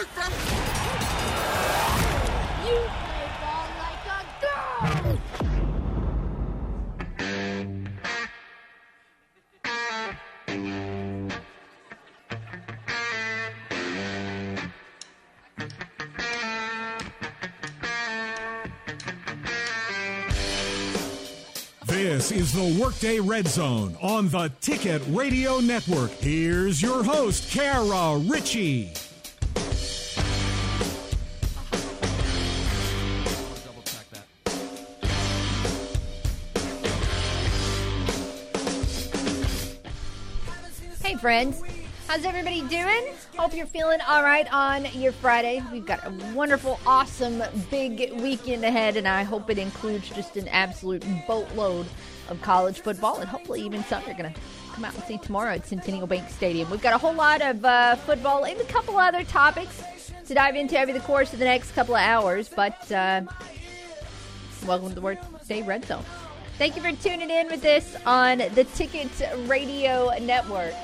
Nation! You play ball like a girl! This is the Workday Red Zone on the Ticket Radio Network. Here's your host, Kara Richey. Friends. How's everybody doing? Hope you're feeling all right on your Friday. We've got a wonderful, awesome, big weekend ahead, and I hope it includes just an absolute boatload of college football, and hopefully even some you're going to come out and see tomorrow at Centennial Bank Stadium. We've got a whole lot of uh, football and a couple other topics to dive into over the course of the next couple of hours, but uh, welcome to the Workday Red Zone. Thank you for tuning in with this on the Ticket Radio Network.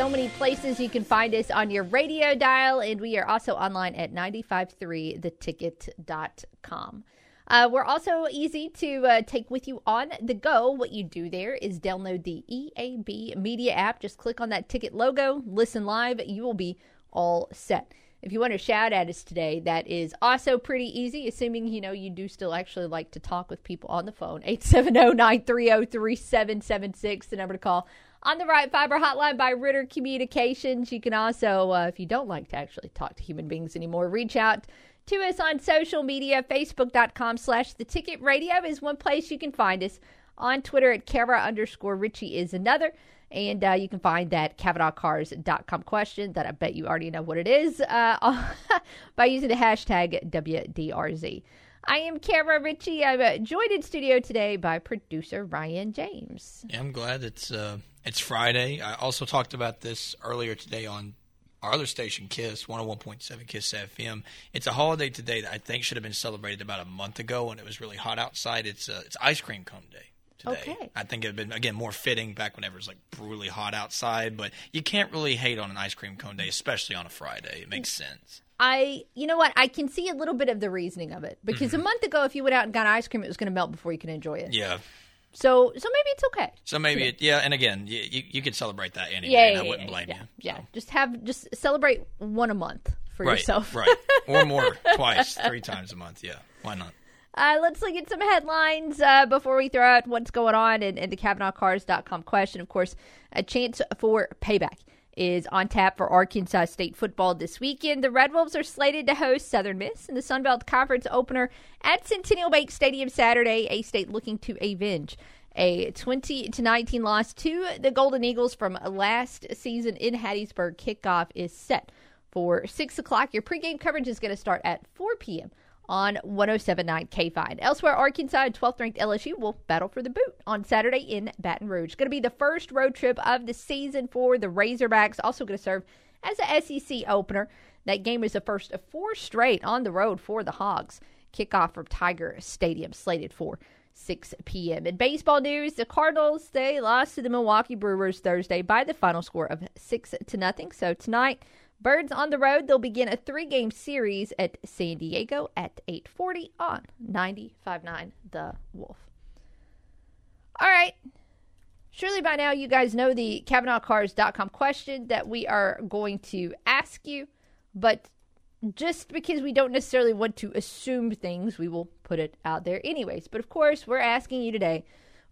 So many places you can find us on your radio dial, and we are also online at 953theticket.com. Uh, we're also easy to uh, take with you on the go. What you do there is download the EAB Media app. Just click on that ticket logo, listen live. You will be all set. If you want to shout at us today, that is also pretty easy, assuming you know you do still actually like to talk with people on the phone. 870-930-3776, the number to call on the right fiber hotline by Ritter Communications. You can also, uh, if you don't like to actually talk to human beings anymore, reach out to us on social media. Facebook.com slash the ticket radio is one place you can find us. On Twitter at Kara underscore Richey is another. And uh, you can find that CavenaughCars.com question that I bet you already know what it is uh, by using the hashtag WDRZ. I am Kara Richey. I'm joined in studio today by producer Ryan James. Yeah, I'm glad it's uh, it's Friday. I also talked about this earlier today on our other station, Kiss, 101.7 Kiss FM. It's a holiday today that I think should have been celebrated about a month ago when it was really hot outside. It's uh, it's ice cream cone day. Today. Okay. I think it would have been again more fitting back whenever it was like brutally hot outside, but you can't really hate on an ice cream cone day, especially on a Friday. It makes sense. I, you know what? I can see a little bit of the reasoning of it because Mm-hmm. a month ago, if you went out and got ice cream, it was going to melt before you could enjoy it. Yeah. So, so maybe it's okay. So maybe it, yeah, and again, you, you, you could celebrate that anyway. Yeah, and yeah, I wouldn't yeah, blame you. Yeah, so. just have just celebrate one a month for right, yourself. right, or more, twice, three times a month. Yeah, why not? Uh, let's look at some headlines uh, before we throw out what's going on and, and the CavenaughCars.com question. Of course, a chance for payback is on tap for Arkansas State football this weekend. The Red Wolves are slated to host Southern Miss in the Sun Belt Conference opener at Centennial Bank Stadium Saturday. A State looking to avenge a 20 to 19 loss to the Golden Eagles from last season in Hattiesburg. Kickoff is set for 6 o'clock. Your pregame coverage is going to start at 4 p.m on 1079 K5. Elsewhere, Arkansas and 12th ranked LSU will battle for the boot on Saturday in Baton Rouge. Going to be the first road trip of the season for the Razorbacks. Also going to serve as a SEC opener. That game is the first of four straight on the road for the Hogs. Kickoff from Tiger Stadium slated for 6 p.m. In baseball news, the Cardinals they lost to the Milwaukee Brewers Thursday by the final score of 6 to nothing. So tonight Birds on the road. They'll begin a three-game series at San Diego at 8:40 on 95.9 The Wolf. All right. Surely by now you guys know the CavenaughCars.com question that we are going to ask you, but just because we don't necessarily want to assume things, we will put it out there anyways. But of course, we're asking you today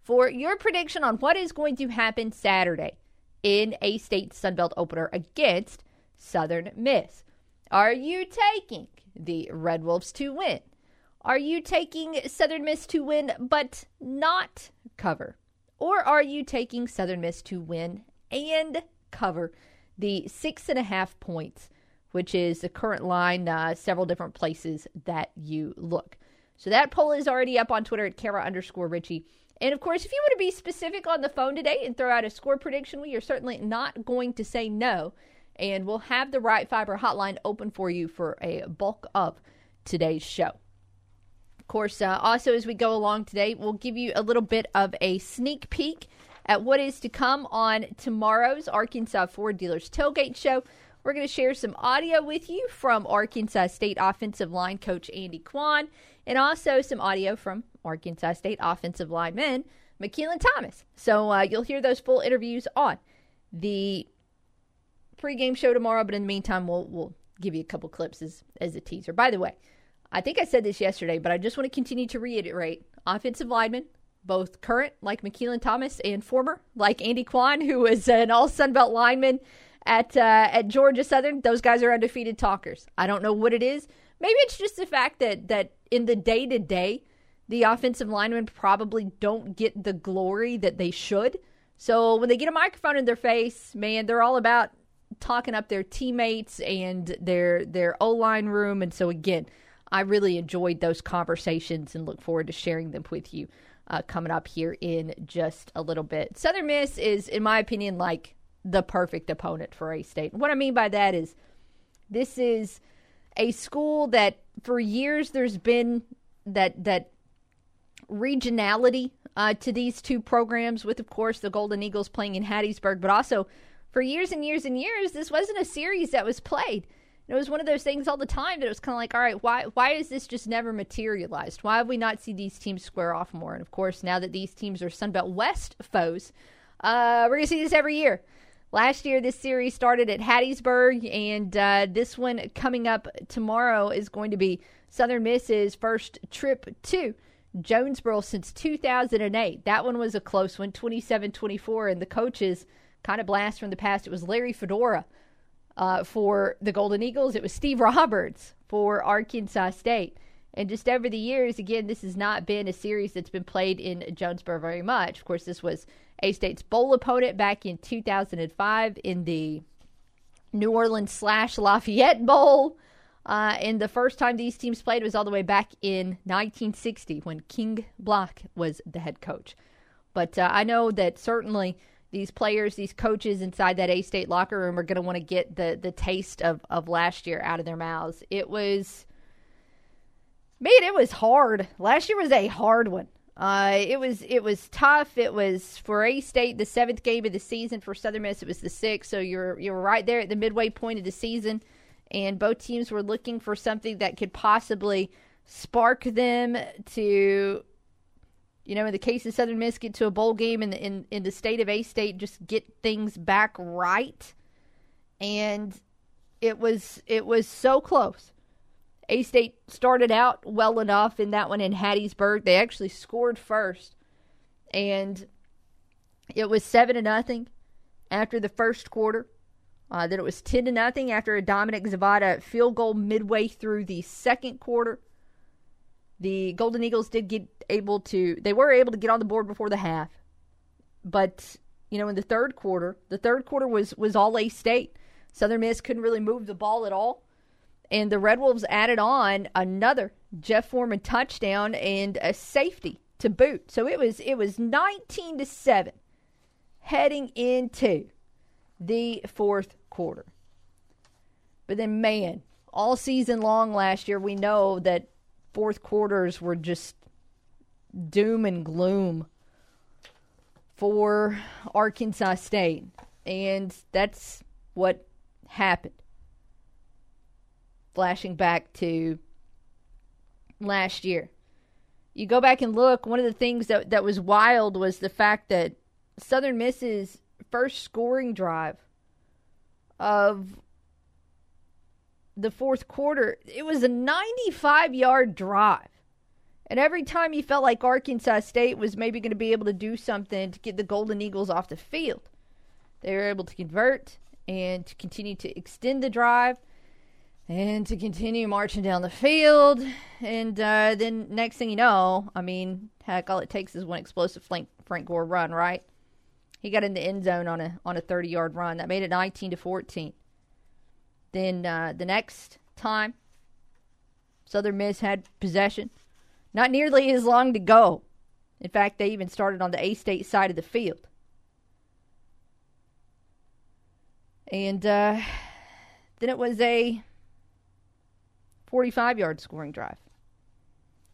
for your prediction on what is going to happen Saturday in a state Sunbelt opener against Southern Miss. Are you taking the Red Wolves to win? Are you taking Southern Miss to win but not cover? Or are you taking Southern Miss to win and cover the six and a half points, which is the current line, uh, several different places that you look? So that poll is already up on Twitter at Kara underscore Richey. And of course, if you want to be specific on the phone today and throw out a score prediction, we are certainly not going to say no. And we'll have the Right Fiber hotline open for you for a bulk of today's show. Of course, uh, also as we go along today, we'll give you a little bit of a sneak peek at what is to come on tomorrow's Arkansas Ford Dealers Tailgate Show. We're going to share some audio with you from Arkansas State offensive line coach Andy Kwon and also some audio from Arkansas State offensive lineman Makilan Thomas. So uh, you'll hear those full interviews on the pregame show tomorrow, but in the meantime, we'll, we'll give you a couple clips as, as a teaser. By the way, I think I said this yesterday, but I just want to continue to reiterate offensive linemen, both current, like Makilan Thomas, and former, like Andy Kwon, who was an all Sun Belt lineman at, uh, at Georgia Southern. Those guys are undefeated talkers. I don't know what it is. Maybe it's just the fact that, that in the day to day, the offensive linemen probably don't get the glory that they should. So when they get a microphone in their face, man, they're all about talking up their teammates and their their O line room. And so again, I really enjoyed those conversations and look forward to sharing them with you uh, coming up here in just a little bit. Southern Miss is, in my opinion, like the perfect opponent for A State. What I mean by that is this is a school that for years there's been that that regionality uh, to these two programs, with of course the Golden Eagles playing in Hattiesburg, but also for years and years and years, this wasn't a series that was played. It was one of those things all the time that it was kind of like, all right, why why is this just never materialized? Why have we not seen these teams square off more? And of course, now that these teams are Sunbelt West foes, uh, we're gonna see this every year. Last year, this series started at Hattiesburg, and uh, this one coming up tomorrow is going to be Southern Miss's first trip to Jonesboro since 2008. That one was a close one, 27 24, and the coaches kind of blast from the past. It was Larry Fedora uh, for the Golden Eagles, it was Steve Roberts for Arkansas State. And just over the years, again, this has not been a series that's been played in Jonesboro very much. Of course, this was A State's bowl opponent back in 2005 in the New Orleans slash Lafayette Bowl. Uh, and the first time these teams played was all the way back in 1960 when King Block was the head coach. But uh, I know that certainly these players, these coaches inside that A State locker room are going to want to get the the taste of of last year out of their mouths. It was, man, it was hard. Last year was a hard one. Uh, it was it was tough. It was for A State the seventh game of the season. For Southern Miss, it was the sixth. So you're you're right there at the midway point of the season, and both teams were looking for something that could possibly spark them to you know, in the case of Southern Miss, get to a bowl game in the in, in the state of A State, just get things back right. And it was it was so close. A State started out well enough in that one in Hattiesburg. They actually scored first, and it was seven to nothing after the first quarter. Uh, then it was ten to nothing after a Dominic Zvada field goal midway through the second quarter. The Golden Eagles did get able to, they were able to get on the board before the half. But, you know, in the third quarter, the third quarter was, was all A State. Southern Miss couldn't really move the ball at all. And the Red Wolves added on another Jeff Foreman touchdown and a safety to boot. So it was it was 19 to 7 heading into the fourth quarter. But then man, all season long last year we know that fourth quarters were just doom and gloom for Arkansas State. And that's what happened. Flashing back to last year. You go back and look, one of the things that, that was wild was the fact that Southern Miss's first scoring drive of the fourth quarter, it was a 95 yard drive. And every time you felt like Arkansas State was maybe going to be able to do something to get the Golden Eagles off the field, they were able to convert and to continue to extend the drive and to continue marching down the field. And uh, then next thing you know, I mean, heck, all it takes is one explosive Frank, Frank Gore run, right? He got in the end zone on a on a 30 yard run that made it 19 to 14. Then uh, the next time, Southern Miss had possession. Not nearly as long to go. In fact, they even started on the A State side of the field. And uh, then it was a 45 yard scoring drive.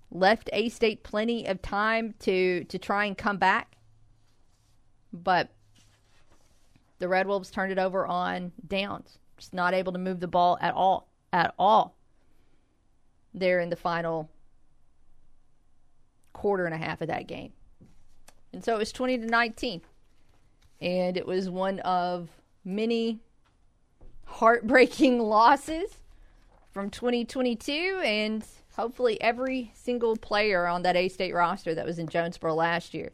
Left A State plenty of time to, to try and come back. But the Red Wolves turned it over on downs Just not able to move the ball at all. At all. There in the final quarter and a half of that game. And so it was 20 to 19. And it was one of many heartbreaking losses from 2022 and hopefully every single player on that A State roster that was in Jonesboro last year.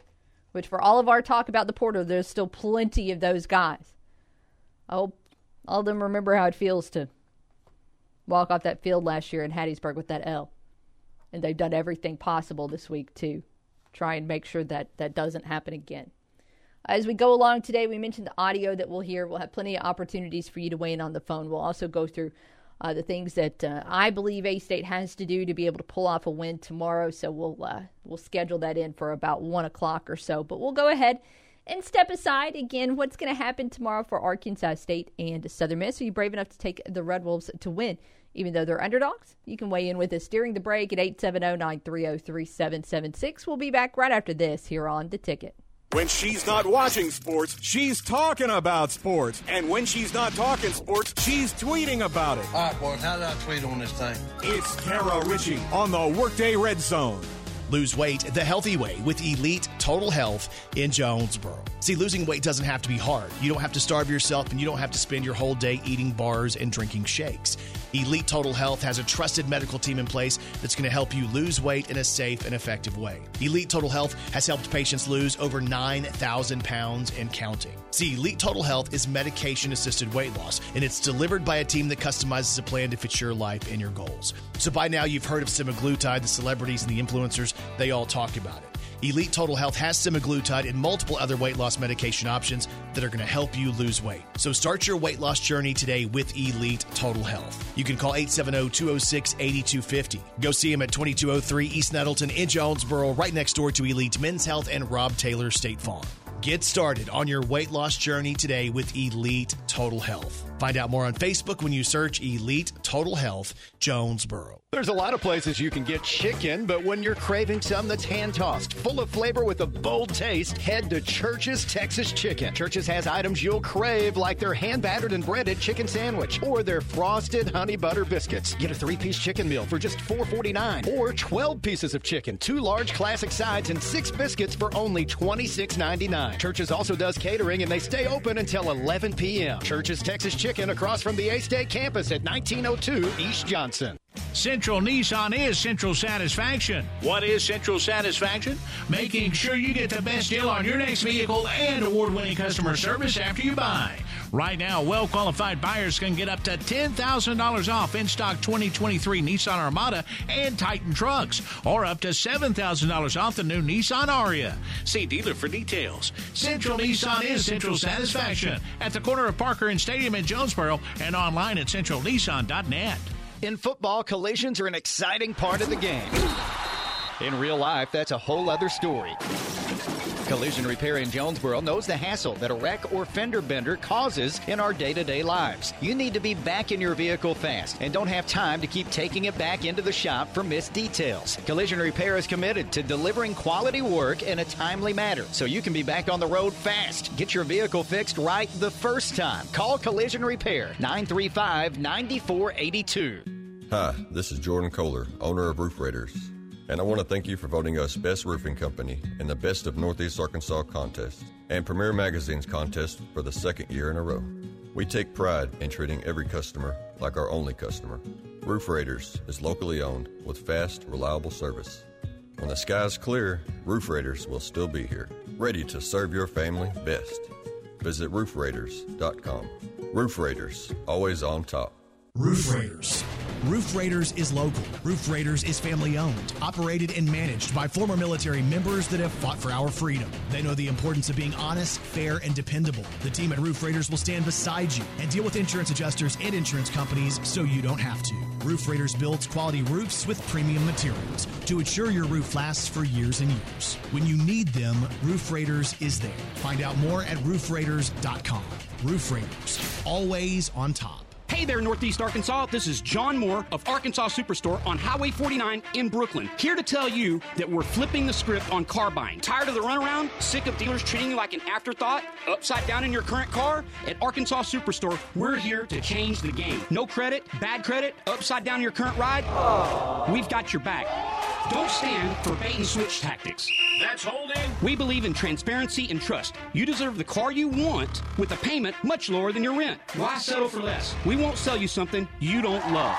Which, for all of our talk about the portal, there's still plenty of those guys. I hope all of them remember how it feels to walk off that field last year in Hattiesburg with that L. And they've done everything possible this week to try and make sure that that doesn't happen again. As we go along today, we mentioned the audio that we'll hear. We'll have plenty of opportunities for you to weigh in on the phone. We'll also go through uh, the things that uh, I believe A State has to do to be able to pull off a win tomorrow. So we'll uh, we'll schedule that in for about one o'clock or so. But we'll go ahead and step aside again. What's going to happen tomorrow for Arkansas State and Southern Miss? Are you brave enough to take the Red Wolves to win, even though they're underdogs? You can weigh in with us during the break at 870-930-3776. We'll be back right after this here on the Ticket. When she's not watching sports, she's talking about sports. And when she's not talking sports, she's tweeting about it. All right, boys, how did I tweet on this thing? It's Kara Richey on the Workday Red Zone. Lose weight the healthy way with Elite Total Health in Jonesboro. See, losing weight doesn't have to be hard. You don't have to starve yourself and you don't have to spend your whole day eating bars and drinking shakes. Elite Total Health has a trusted medical team in place that's going to help you lose weight in a safe and effective way. Elite Total Health has helped patients lose over 9,000 pounds and counting. See, Elite Total Health is medication assisted weight loss, and it's delivered by a team that customizes a plan to fit your life and your goals. So by now, you've heard of semaglutide, the celebrities and the influencers, they all talk about it. Elite Total Health has semaglutide and multiple other weight loss medication options that are going to help you lose weight. So start your weight loss journey today with Elite Total Health. You can call 870-206-8250. Go see them at 2203 East Nettleton in Jonesboro, right next door to Elite Men's Health and Rob Taylor State Farm. Get started on your weight loss journey today with Elite Total Health. Find out more on Facebook when you search Elite Total Health Jonesboro. There's a lot of places you can get chicken, but when you're craving some that's hand tossed, full of flavor with a bold taste, head to Church's Texas Chicken. Church's has items you'll crave, like their hand battered and breaded chicken sandwich or their frosted honey butter biscuits. Get a three piece chicken meal for just $4.49 or 12 pieces of chicken, two large classic sides, and six biscuits for only $26.99. Church's also does catering and they stay open until 11 p.m. Church's Texas Chicken across from the A State campus at 1902 East Johnson. Central Nissan is Central Satisfaction. What is Central Satisfaction? Making sure you get the best deal on your next vehicle and award winning customer service after you buy. Right now, well qualified buyers can get up to $10,000 off in stock 2023 Nissan Armada and Titan trucks, or up to $7,000 off the new Nissan Ariya. See dealer for details. Central Nissan is Central Satisfaction at the corner of Parker and Stadium in Jonesboro and online at centralnissan.net. In football, collisions are an exciting part of the game. In real life, that's a whole other story. Collision Repair in Jonesboro knows the hassle that a wreck or fender bender causes in our day to day lives. You need to be back in your vehicle fast and don't have time to keep taking it back into the shop for missed details. Collision Repair is committed to delivering quality work in a timely manner so you can be back on the road fast. Get your vehicle fixed right the first time. Call Collision Repair 935 9482. Hi, this is Jordan Kohler, owner of Roof Raiders, and I want to thank you for voting us Best Roofing Company in the Best of Northeast Arkansas contest and Premier Magazine's contest for the second year in a row. We take pride in treating every customer like our only customer. Roof Raiders is locally owned with fast, reliable service. When the sky's clear, Roof Raiders will still be here, ready to serve your family best. Visit roofraiders.com. Roof Raiders, always on top. Roof Raiders. Roof Raiders is local. Roof Raiders is family owned, operated, and managed by former military members that have fought for our freedom. They know the importance of being honest, fair, and dependable. The team at Roof Raiders will stand beside you and deal with insurance adjusters and insurance companies so you don't have to. Roof Raiders builds quality roofs with premium materials to ensure your roof lasts for years and years. When you need them, Roof Raiders is there. Find out more at roofraiders.com. Roof Raiders, always on top. Hey there, Northeast Arkansas. This is John Moore of Arkansas Superstore on Highway 49 in Brooklyn. Here to tell you that we're flipping the script on car buying. Tired of the runaround? Sick of dealers treating you like an afterthought? Upside down in your current car? At Arkansas Superstore, we're here to change the game. No credit, bad credit, upside down your current ride? We've got your back. Don't stand for bait and switch tactics. That's holding. We believe in transparency and trust. You deserve the car you want with a payment much lower than your rent. Why settle for less? We won't sell you something you don't love.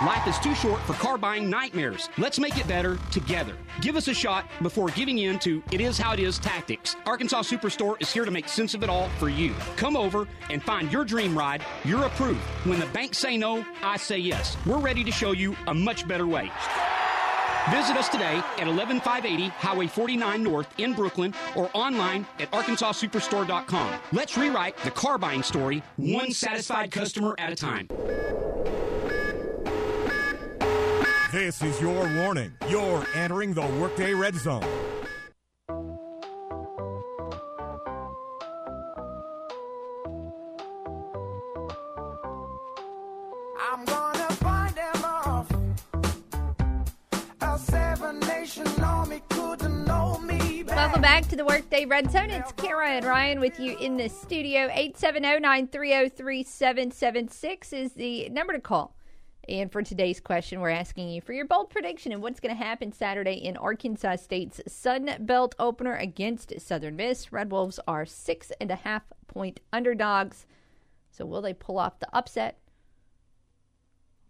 Life is too short for car buying nightmares. Let's make it better together. Give us a shot before giving in to it is how it is tactics. Arkansas Superstore is here to make sense of it all for you. Come over and find your dream ride. You're approved. When the banks say no, I say yes. We're ready to show you a much better way. Visit us today at 11580 Highway 49 North in Brooklyn or online at arkansassuperstore.com. Let's rewrite the car buying story one satisfied customer at a time. This is your warning. You're entering the Workday Red Zone. Welcome back to the Workday Red Zone. It's Kara and Ryan with you in the studio. 870-930-3776 is the number to call. And for today's question, we're asking you for your bold prediction and what's going to happen Saturday in Arkansas State's Sun Belt opener against Southern Miss. Red Wolves are six and a half point underdogs. So will they pull off the upset?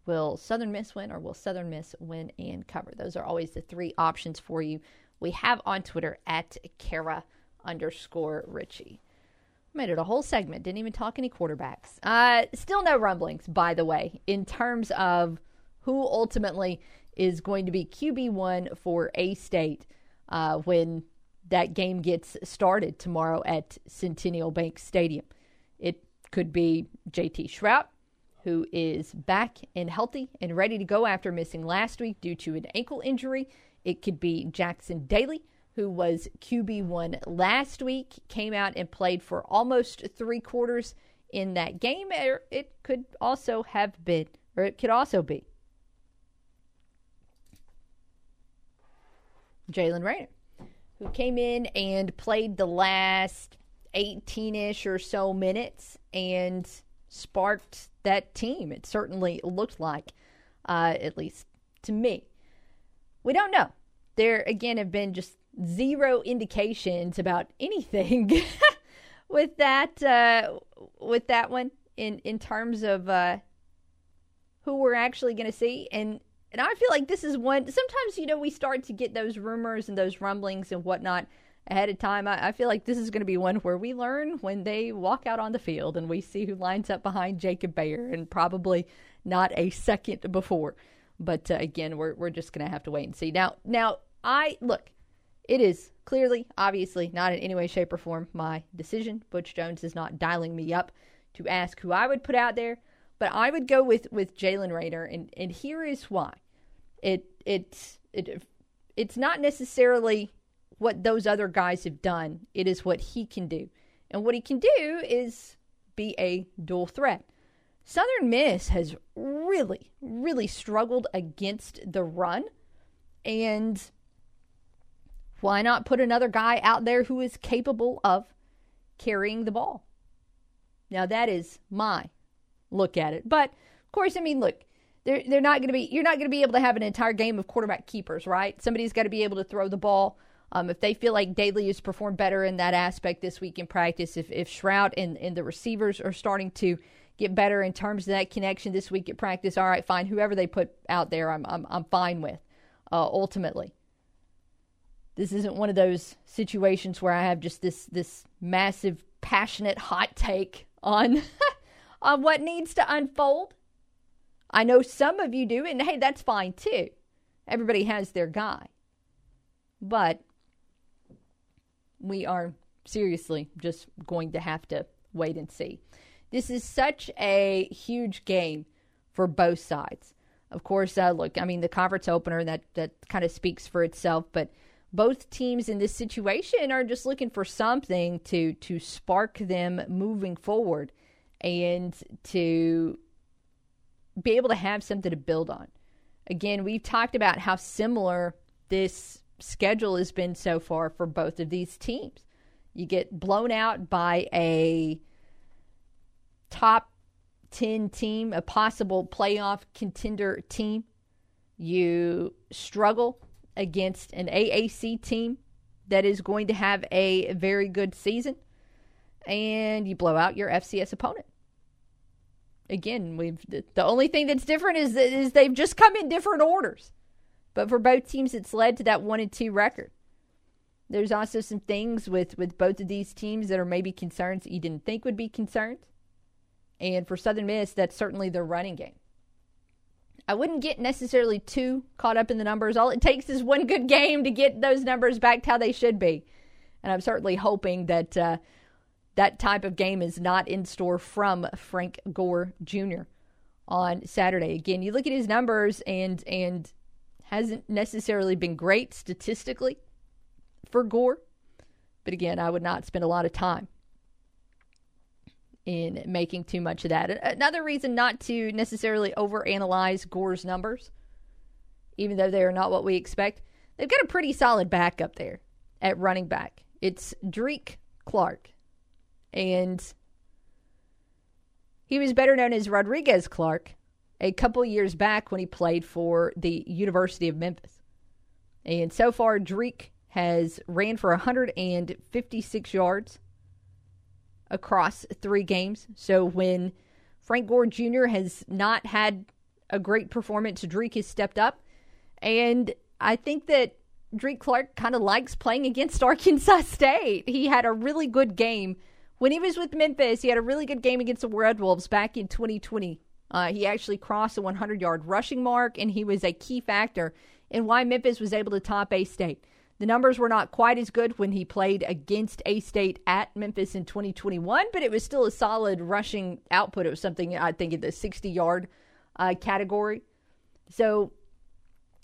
Will Southern Miss win or will Southern Miss win and cover? Those are always the three options for you. We have on Twitter at Kara underscore Richey. Made it a whole segment. Didn't even talk any quarterbacks. Uh, still no rumblings, by the way, in terms of who ultimately is going to be QB1 for A State uh, when that game gets started tomorrow at Centennial Bank Stadium. It could be JT Shrout, who is back and healthy and ready to go after missing last week due to an ankle injury. It could be Jackson Daly, who was QB1 last week, came out and played for almost three quarters in that game. Or It could also have been, or it could also be Jaylen Raynor, who came in and played the last 18 ish or so minutes and sparked that team. It certainly looked like, uh, at least to me. We don't know. There, again, have been just zero indications about anything with that uh, with that one in in terms of uh, who we're actually going to see. And and I feel like this is one sometimes you know we start to get those rumors and those rumblings and whatnot ahead of time. I, I feel like this is going to be one where we learn when they walk out on the field and we see who lines up behind Jacob Bayer and probably not a second before but uh, again we're we're just to have to wait and see now now I look it is clearly, obviously, not in any way, shape, or form my decision. Butch Jones is not dialing me up to ask who I would put out there, but I would go with with Jaylen Raynor, and and here is why. It it's it it's not necessarily what those other guys have done. It is what he can do, and what he can do is be a dual threat. Southern Miss has really, really struggled against the run, and why not put another guy out there who is capable of carrying the ball? Now that is my look at it. But of course, I mean, look, they're they're not going to be. You're not going to be able to have an entire game of quarterback keepers, right? Somebody's got to be able to throw the ball. Um, if they feel like Daly has performed better in that aspect this week in practice, if if Shrout and, and the receivers are starting to get better in terms of that connection this week at practice, all right, fine. Whoever they put out there, I'm I'm I'm fine with. Uh, ultimately, this isn't one of those situations where I have just this this massive passionate hot take on on what needs to unfold. I know some of you do, and hey, that's fine too. Everybody has their guy. But we are seriously just going to have to wait and see. This is such a huge game for both sides. Of course, uh, look, I mean, the conference opener, that, that kind of speaks for itself, but both teams in this situation are just looking for something to to spark them moving forward and to be able to have something to build on. Again, we've talked about how similar this schedule has been so far for both of these teams. You get blown out by a top 10 team, a possible playoff contender team. You struggle against an AAC team that is going to have a very good season, and you blow out your FCS opponent. Again, we've the only thing that's different is is they've just come in different orders, but for both teams, it's led to that one and two record. There's also some things with with both of these teams that are maybe concerns that you didn't think would be concerns, and for Southern Miss, that's certainly their running game. I wouldn't get necessarily too caught up in the numbers. All it takes is one good game to get those numbers back to how they should be. And I'm certainly hoping that uh, that type of game is not in store from Frank Gore Jr. on Saturday. Again, you look at his numbers and and hasn't necessarily been great statistically for Gore. But again, I would not spend a lot of time in making too much of that. Another reason not to necessarily overanalyze Gore's numbers, even though they are not what we expect, they've got a pretty solid backup there at running back. It's Dreek Clark. And he was better known as Rodrigues Clark a couple years back when he played for the University of Memphis. And so far, Dreek has ran for 156 yards across three games. So when Frank Gore Jr. has not had a great performance, Dreek has stepped up. And I think that Dreek Clark kind of likes playing against Arkansas State. He had a really good game when he was with Memphis. He had a really good game against the Red Wolves back in 2020. Uh, he actually crossed the 100 yard rushing mark, and he was a key factor in why Memphis was able to top A State. The numbers were not quite as good when he played against A State at Memphis in 2021, but it was still a solid rushing output. It was something I think in the 60 yard uh, category. So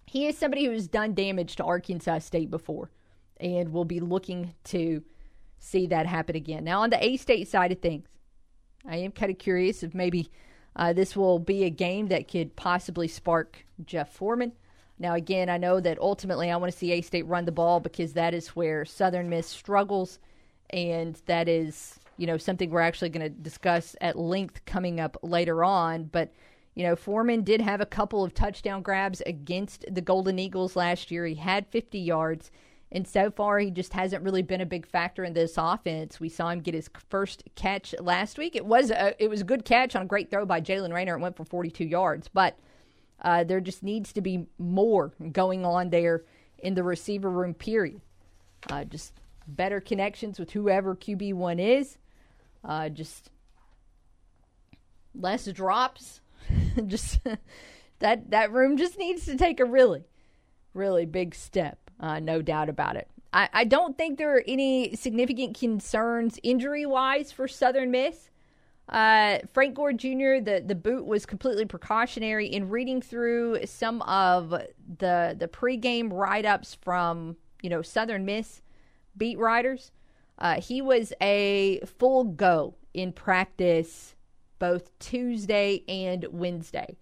he is somebody who has done damage to Arkansas State before and will be looking to see that happen again. Now, on the A State side of things, I am kind of curious if maybe uh, this will be a game that could possibly spark Jeff Foreman. Now, again, I know that ultimately I want to see A State run the ball because that is where Southern Miss struggles, and that is, you know, something we're actually going to discuss at length coming up later on. But, you know, Foreman did have a couple of touchdown grabs against the Golden Eagles last year. He had 50 yards, and so far he just hasn't really been a big factor in this offense. We saw him get his first catch last week. It was a, it was a good catch on a great throw by Jaylen Raynor. It went for 42 yards, but – uh, there just needs to be more going on there in the receiver room, period. Uh, just better connections with whoever QB1 is. Uh, just less drops. just that that room just needs to take a really, really big step. Uh, no doubt about it. I, I don't think there are any significant concerns injury wise for Southern Miss. Uh, Frank Gore Jr. the the boot was completely precautionary. In reading through some of the the pregame write ups from you know Southern Miss beat writers, uh, he was a full go in practice both Tuesday and Wednesday,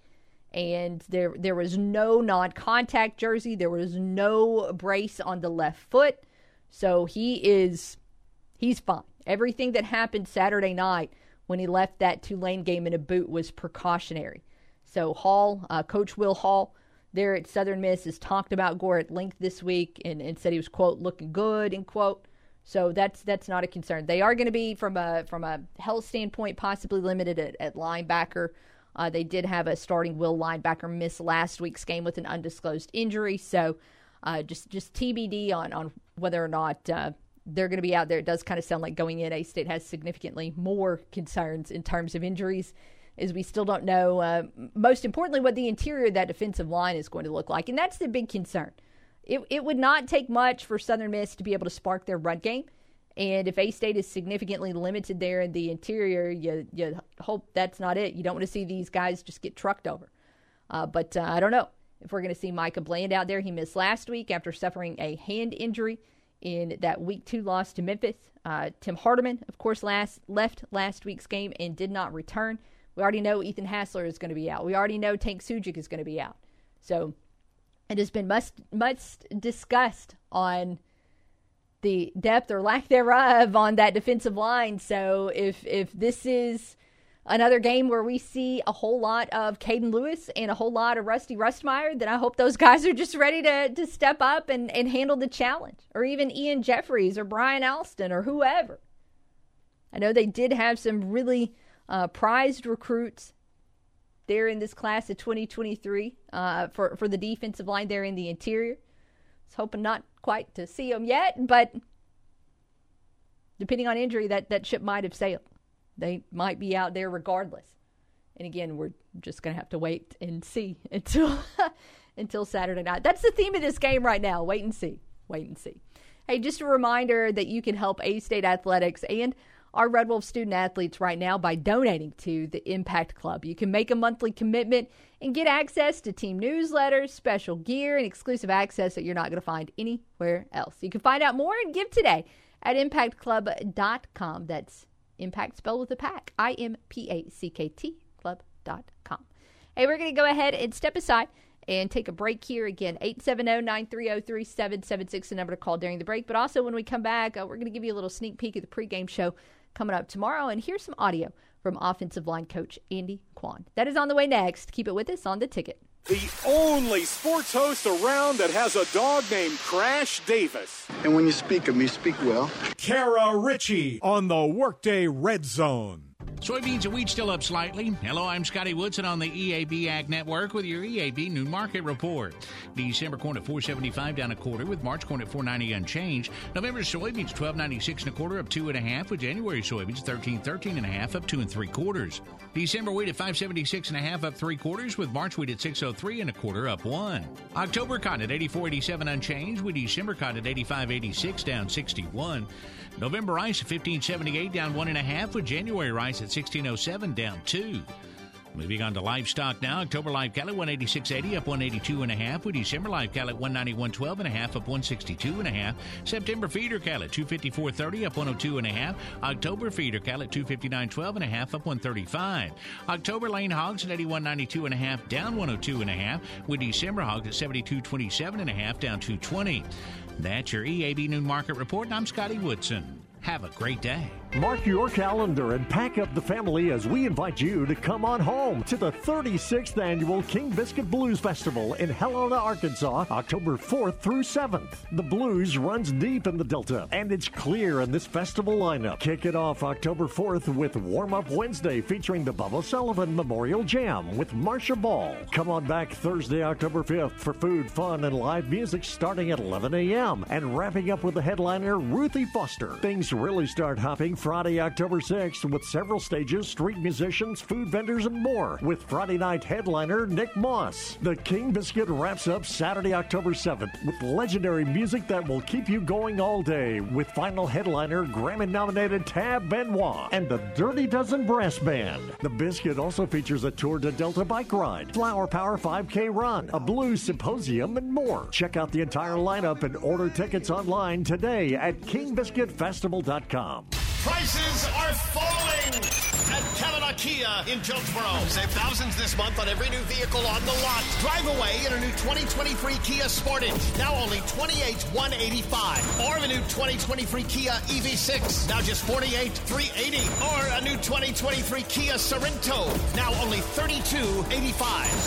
and there there was no non contact jersey. There was no brace on the left foot, so he is he's fine. Everything that happened Saturday night when he left that Tulane game in a boot was precautionary. So Hall, uh, Coach Will Hall, there at Southern Miss has talked about Gore at length this week and, and said he was quote looking good end quote. So that's that's not a concern. They are going to be from a from a health standpoint possibly limited at, at linebacker. Uh, they did have a starting will linebacker miss last week's game with an undisclosed injury. So uh, just just TBD on on whether or not uh, they're going to be out there. It does kind of sound like going in. A State has significantly more concerns in terms of injuries, as we still don't know, uh, most importantly, what the interior of that defensive line is going to look like. And that's the big concern. It, it would not take much for Southern Miss to be able to spark their run game. And if A State is significantly limited there in the interior, you, you hope that's not it. You don't want to see these guys just get trucked over. Uh, but uh, I don't know if we're going to see Micah Bland out there. He missed last week after suffering a hand injury in that week two loss to Memphis. Uh, Tim Hardeman, of course, last left last week's game and did not return We already know Ethan Hassler is going to be out. We already know Tank Sujic is going to be out. So it has been much much discussed on the depth or lack thereof on that defensive line. So if if this is another game where we see a whole lot of Caden Lewis and a whole lot of Rusty Rustmeyer, then I hope those guys are just ready to, to step up and, and handle the challenge. Or even Ian Jeffries or Brian Alston or whoever. I know they did have some really uh, prized recruits there in this class of 2023 uh, for, for the defensive line there in the interior. I was hoping not quite to see them yet, but depending on injury, that, that ship might have sailed. They might be out there regardless. And again, we're just going to have to wait and see until until Saturday night. That's the theme of this game right now. Wait and see. Wait and see. Hey, just a reminder that you can help A State Athletics and our Red Wolf student athletes right now by donating to the Impact Club. You can make a monthly commitment and get access to team newsletters, special gear, and exclusive access that you're not going to find anywhere else. You can find out more and give today at impactclub.com. That's impact spelled with a pack. I M P A C K T club.com. Hey, we're going to go ahead and step aside and take a break here. Again, 870-930-3776, the number to call during the break. But also when we come back, uh, we're going to give you a little sneak peek of the pregame show coming up tomorrow. And here's some audio from offensive line coach Andy Kwon. That is on the way next. Keep it with us on the ticket. The only sports host around that has a dog named Crash Davis. And when you speak of me, speak well. Kara Richey on the Workday Red Zone. Soybeans and wheat still up slightly. Hello, I'm Scotty Woodson on the EAB Ag Network with your EAB Noon Market Report. December corn at 475 down a quarter with March corn at 490 unchanged. November soybeans 1296 and a quarter up two and a half with January soybeans 1313 and a half up two and three quarters. December wheat at 576 and a half up three quarters with March wheat at 603 and a quarter up one. October cotton at 8487 unchanged with December cotton at 8586 down 61. November rice at 1578 down one and a half with January rice at 1607 down two. Moving on to livestock now. October live cattle 186.80 up 182 and a half. With December live cattle 191.12 and a half up 162 and a half. September feeder cattle at 254.30 up 102 and a half. October feeder cattle 259.12 and a half up 135. October lean hogs at 81.92 and a half down 102 and a half. With December hogs at 72.27 and a half down 220. That's your EAB Noon Market Report, and I'm Scotty Woodson. Have a great day. Mark your calendar and pack up the family as we invite you to come on home to the 36th annual King Biscuit Blues Festival in Helena, Arkansas, October 4th through 7th. The blues runs deep in the Delta, and it's clear in this festival lineup. Kick it off October 4th with Warm Up Wednesday featuring the Bubba Sullivan Memorial Jam with Marcia Ball. Come on back Thursday, October 5th for food, fun, and live music starting at 11 a.m. and wrapping up with the headliner Ruthie Foster. Things really start hopping Friday, October 6th with several stages, street musicians, food vendors, and more with Friday night headliner Nick Moss. The King Biscuit wraps up Saturday, October 7th with legendary music that will keep you going all day with final headliner Grammy nominated Tab Benoit and the Dirty Dozen Brass Band. The Biscuit also features a tour to Delta bike ride, Flower Power 5K run, a blues symposium, and more. Check out the entire lineup and order tickets online today at kingbiscuitfestival.com. Prices are falling at Cavenaugh Kia in Jonesboro. Save thousands this month on every new vehicle on the lot. Drive away in a new 2023 Kia Sportage, now only 28,185. Or a new 2023 Kia EV6, now just 48,380. Or a new 2023 Kia Sorento, now only 32,85.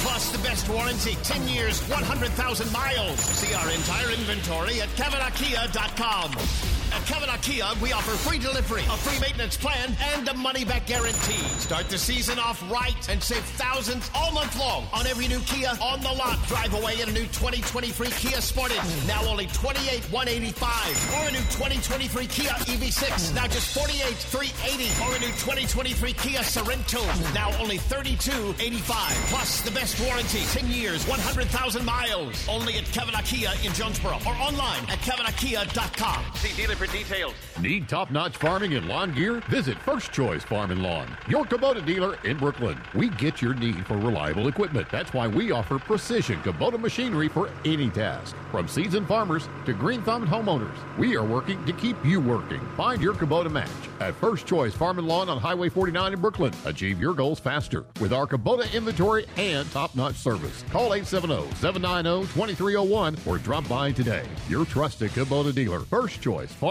Plus the best warranty, 10 years, 100,000 miles. See our entire inventory at CavenaughKia.com. At Cavenaugh Kia, we offer free delivery, a free maintenance plan, and a money back guarantee. Start the season off right and save thousands all month long on every new Kia on the lot. Drive away in a new 2023 Kia Sportage, now only 28,185. Or a new 2023 Kia EV6, now just 48,380. Or a new 2023 Kia Sorento, now only 32,85. Plus the best warranty, 10 years, 100,000 miles. Only at Cavenaugh Kia in Jonesboro or online at CavenaughKia.com. See dealer for details. Need top notch farming and lawn gear? Visit First Choice Farm and Lawn, your Kubota dealer in Brooklyn. We get your need for reliable equipment. That's why we offer precision Kubota machinery for any task. From seasoned farmers to green thumbed homeowners, we are working to keep you working. Find your Kubota match at First Choice Farm and Lawn on Highway 49 in Brooklyn. Achieve your goals faster with our Kubota inventory and top notch service. Call 870 790 2301 or drop by today. Your trusted Kubota dealer, First Choice Farm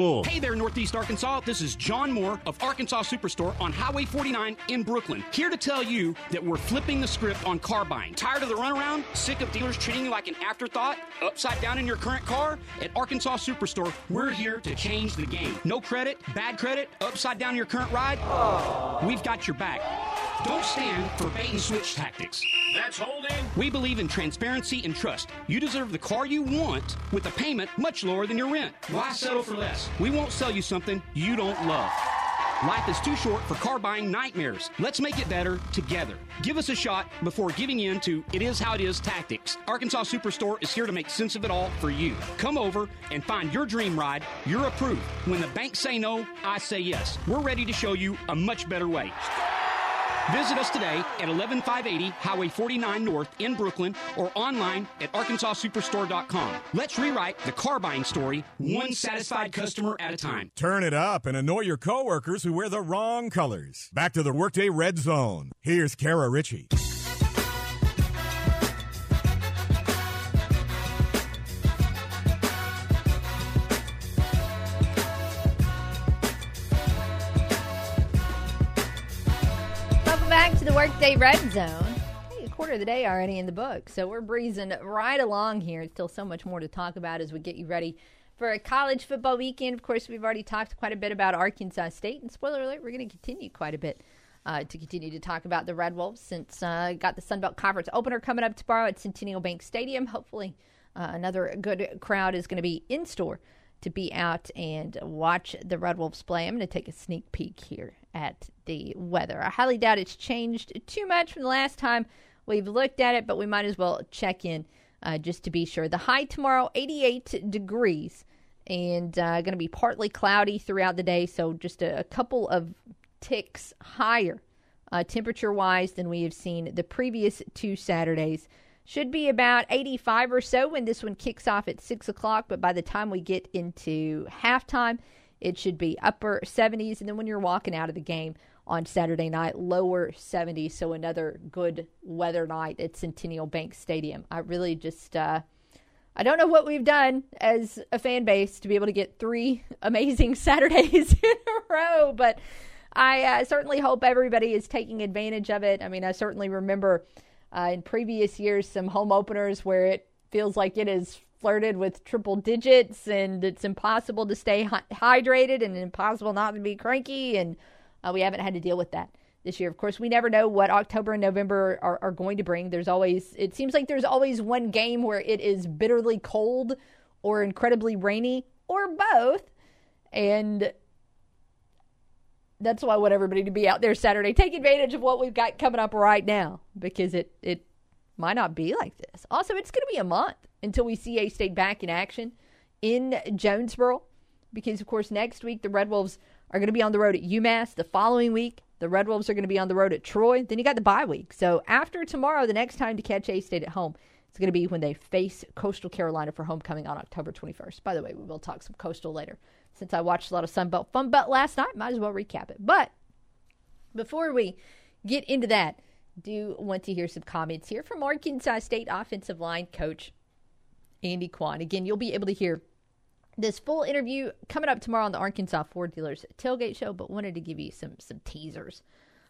Wolves. Hey there, Northeast Arkansas. This is John Moore of Arkansas Superstore on Highway 49 in Brookland. Here to tell you that we're flipping the script on car buying. Tired of the runaround? Sick of dealers treating you like an afterthought? Upside down in your current car? At Arkansas Superstore, we're here to change the game. No credit, bad credit, upside down your current ride? We've got your back. Don't stand for bait and switch tactics. That's holding. We believe in transparency and trust. You deserve the car you want with a payment much lower than your rent. Why settle for less? We won't sell you something you don't love. Life is too short for car buying nightmares. Let's make it better together. Give us a shot before giving in to it is how it is tactics. Arkansas Superstore is here to make sense of it all for you. Come over and find your dream ride. You're approved. When the banks say no, I say yes. We're ready to show you a much better way. Visit us today at 11580 Highway 49 North in Brookland or online at arkansassuperstore.com. Let's rewrite the car buying story one satisfied customer at a time. Turn it up and annoy your coworkers who wear the wrong colors. Back to the Workday Red Zone. Here's Kara Richey. To the Workday Red Zone. Hey, a quarter of the day already in the book, so we're breezing right along here. Still so much more to talk about as we get you ready for a college football weekend. Of course, we've already talked quite a bit about Arkansas State, and spoiler alert, we're going to continue quite a bit uh, to continue to talk about the Red Wolves since uh, got the Sun Belt Conference opener coming up tomorrow at Centennial Bank Stadium. Hopefully, uh, another good crowd is going to be in store to be out and watch the Red Wolves play. I'm going to take a sneak peek here at the weather. I highly doubt it's changed too much from the last time we've looked at it, but we might as well check in uh, just to be sure. The high tomorrow, 88 degrees, and uh, going to be partly cloudy throughout the day, so just a, a couple of ticks higher uh, temperature wise than we have seen the previous two Saturdays. Should be about 85 or so when this one kicks off at 6 o'clock, but by the time we get into halftime, it should be upper 70s. And then when you're walking out of the game on Saturday night, lower 70s. So another good weather night at Centennial Bank Stadium. I really just, uh, I don't know what we've done as a fan base to be able to get three amazing Saturdays in a row, but I uh, certainly hope everybody is taking advantage of it. I mean, I certainly remember uh, in previous years some home openers where it feels like it is flirted with triple digits and it's impossible to stay hy- hydrated and impossible not to be cranky. And uh, we haven't had to deal with that this year. Of course, we never know what October and November are, are going to bring. There's always, it seems like there's always one game where it is bitterly cold or incredibly rainy or both. And that's why I want everybody to be out there Saturday. Take advantage of what we've got coming up right now because it, it might not be like this. Also, it's going to be a month until we see A State back in action in Jonesboro because, of course, next week the Red Wolves are going to be on the road at UMass. The following week, the Red Wolves are going to be on the road at Troy. Then you got the bye week. So after tomorrow, the next time to catch A State at home, it's going to be when they face Coastal Carolina for homecoming on October 21st. By the way, we will talk some Coastal later. Since I watched a lot of Sunbelt Fun Belt last night, might as well recap it. But before we get into that, do want to hear some comments here from Arkansas State offensive line coach Andy Kwon. Again, you'll be able to hear this full interview coming up tomorrow on the Arkansas Ford Dealers Tailgate Show, but wanted to give you some some teasers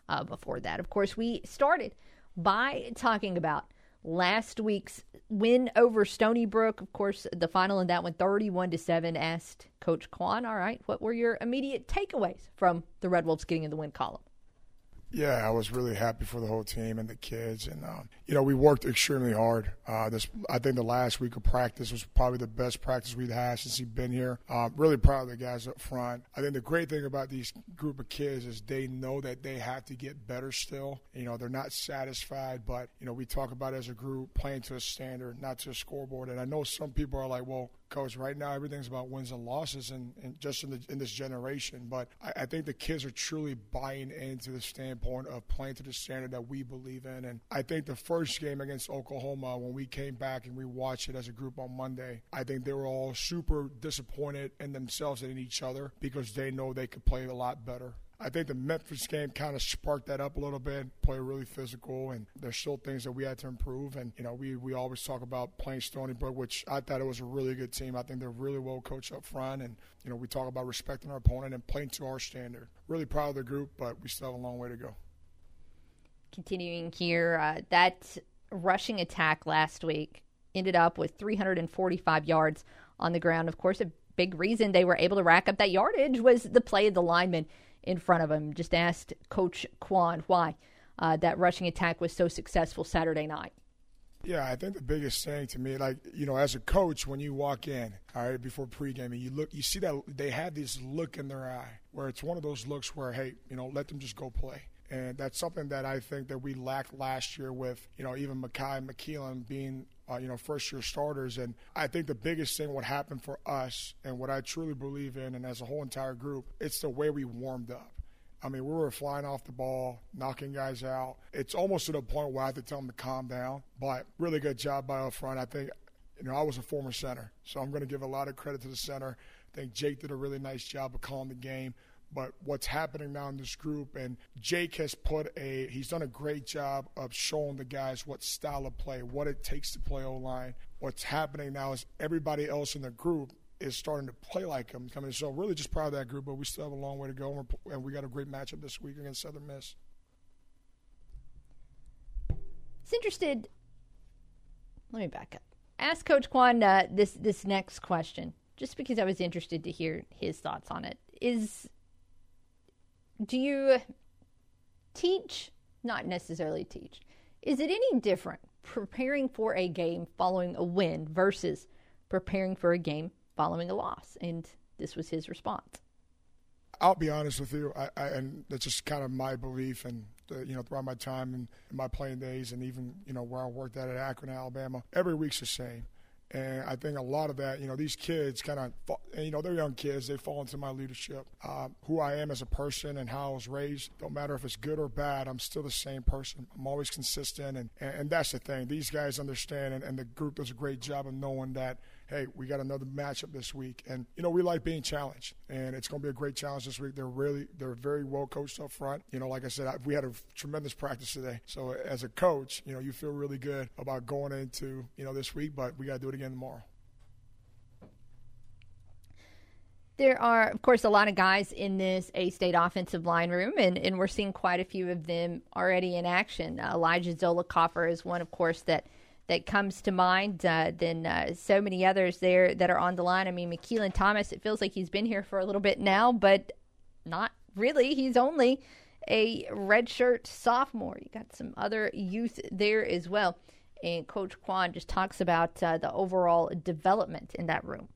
uh, before that. Of course, we started by talking about last week's win over Stony Brook. Of course, the final in that one, 31 to 7. Asked Coach Kwon, all right, what were your immediate takeaways from the Red Wolves getting in the win column? Yeah, I was really happy for the whole team and the kids, and um, you know we worked extremely hard. Uh, this, I think, the last week of practice was probably the best practice we've had since he's been here. Um, really proud of the guys up front. I think the great thing about these group of kids is they know that they have to get better still. You know, they're not satisfied, but you know we talk about as a group playing to a standard, not to a scoreboard. And I know some people are like, well, coach. Right now, everything's about wins and losses, and, and just in, the, in, this generation. But I, I, think the kids are truly buying into the standpoint of playing to the standard that we believe in. And I think the first game against Oklahoma, when we came back and we watched it as a group on Monday, I think they were all super disappointed in themselves and in each other because they know they could play a lot better. I think the Memphis game kind of sparked that up a little bit, play really physical, and there's still things that we had to improve. And, you know, we, we always talk about playing Stony Brook, which I thought it was a really good team. I think they're really well coached up front. And, you know, we talk about respecting our opponent and playing to our standard. Really proud of the group, but we still have a long way to go. Continuing here, uh, that rushing attack last week ended up with 345 yards on the ground. Of course, a big reason they were able to rack up that yardage was the play of the linemen in front of him. Just asked Coach Kwon why uh, that rushing attack was so successful Saturday night. Yeah, I think the biggest thing to me, like you know, as a coach, when you walk in, all right, before pregame, you look, you see that they have this look in their eye where it's one of those looks where, hey, you know, let them just go play. And that's something that I think that we lacked last year with, you know, even Makai Makilan being uh, you know, first year starters. And I think the biggest thing what happened for us and what I truly believe in, and as a whole entire group, it's the way we warmed up. I mean, we were flying off the ball, knocking guys out. It's almost to the point where I have to tell them to calm down. But really good job by up front. I think, you know, I was a former center, so I'm going to give a lot of credit to the center. I think Jake did a really nice job of calling the game. But what's happening now in this group, and Jake has put a, he's done a great job of showing the guys what style of play, what it takes to play O line. What's happening now is everybody else in the group is starting to play like him. Mean, so really just proud of that group, but we still have a long way to go, and we got a great matchup this week against Southern Miss. It's interested. Let me back up. Ask Coach Kwon uh, this this next question, just because I was interested to hear his thoughts on it. Is do you teach? Not necessarily teach. Is it any different preparing for a game following a win versus preparing for a game following a loss? And this was his response. I'll be honest with you, I, I, and that's just kind of my belief, and uh, you know, throughout my time and my playing days, and even you know where I worked at at Akron, Alabama, every week's the same. And I think a lot of that, you know, these kids kind of, you know, they're young kids. They fall into my leadership. Uh, who I am as a person and how I was raised, don't matter if it's good or bad, I'm still the same person. I'm always consistent. And, and, and that's the thing. These guys understand, and, and the group does a great job of knowing that hey, we got another matchup this week, and you know we like being challenged, and it's going to be a great challenge this week. They're really they're very well coached up front. You know, like I said, I, we had a tremendous practice today. So as a coach, you know you feel really good about going into you know this week, but we got to do it again tomorrow. There are, of course, a lot of guys in this A State offensive line room, and, and we're seeing quite a few of them already in action. Uh, Elijah Zollicoffer is one, of course, that that comes to mind uh, than uh, so many others there that are on the line. I mean, Makilan Thomas, it feels like he's been here for a little bit now, but not really. He's only a redshirt sophomore. You got some other youth there as well. And Coach Kwon just talks about uh, the overall development in that room.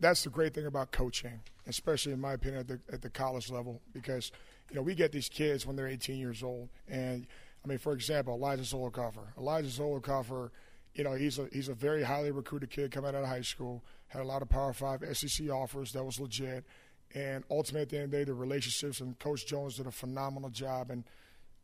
That's the great thing about coaching, especially in my opinion at the, at the college level, because you know we get these kids when they're 18 years old, and I mean, for example, Elijah Zollicoffer. Elijah Zollicoffer, you know, he's a he's a very highly recruited kid coming out of high school. Had a lot of Power Five SEC offers that was legit, and ultimately at the end of the day, the relationships and Coach Jones did a phenomenal job. And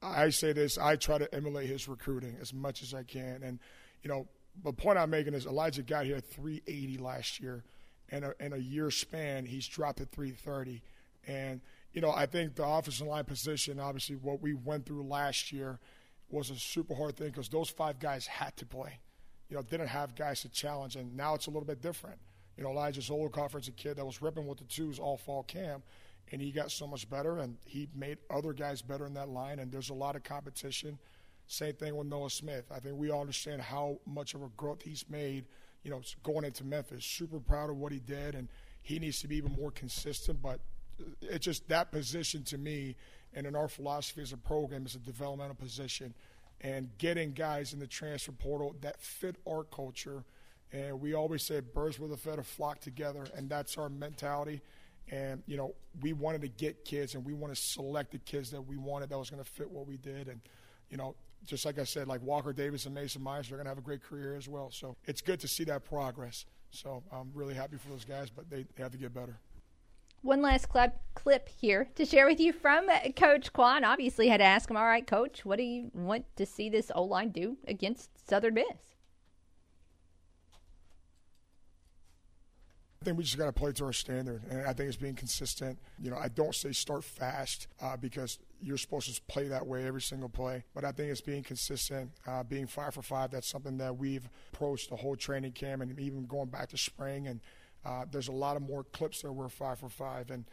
I say this, I try to emulate his recruiting as much as I can. And you know, the point I'm making is Elijah got here at 380 last year, and in a year span, he's dropped to 330, and you know, I think the offensive line position, obviously, what we went through last year was a super hard thing because those five guys had to play. You know, didn't have guys to challenge, and now it's a little bit different. You know, Elijah Zollicoffer is a kid that was ripping with the twos all fall camp, and he got so much better, and he made other guys better in that line, and there's a lot of competition. Same thing with Noah Smith. I think we all understand how much of a growth he's made, you know, going into Memphis. Super proud of what he did, and he needs to be even more consistent. But it's just that position to me, and in our philosophy as a program, is a developmental position. And getting guys in the transfer portal that fit our culture. And we always say birds with a feather flock together, and that's our mentality. And, you know, we wanted to get kids and we want to select the kids that we wanted that was going to fit what we did. And, you know, just like I said, like Walker Davis and Mason Myers, they're going to have a great career as well. So it's good to see that progress. So I'm really happy for those guys, but they, they have to get better. One last clip, clip here to share with you from Coach Kwon. Obviously, had to ask him, all right, Coach, what do you want to see this O line do against Southern Miss? I think we just got to play to our standard, and I think it's being consistent. You know, I don't say start fast uh, because you're supposed to play that way every single play, but I think it's being consistent, uh, being five for five. That's something that we've approached the whole training camp, and even going back to spring. And uh, there's a lot of more clips that we're five for five, and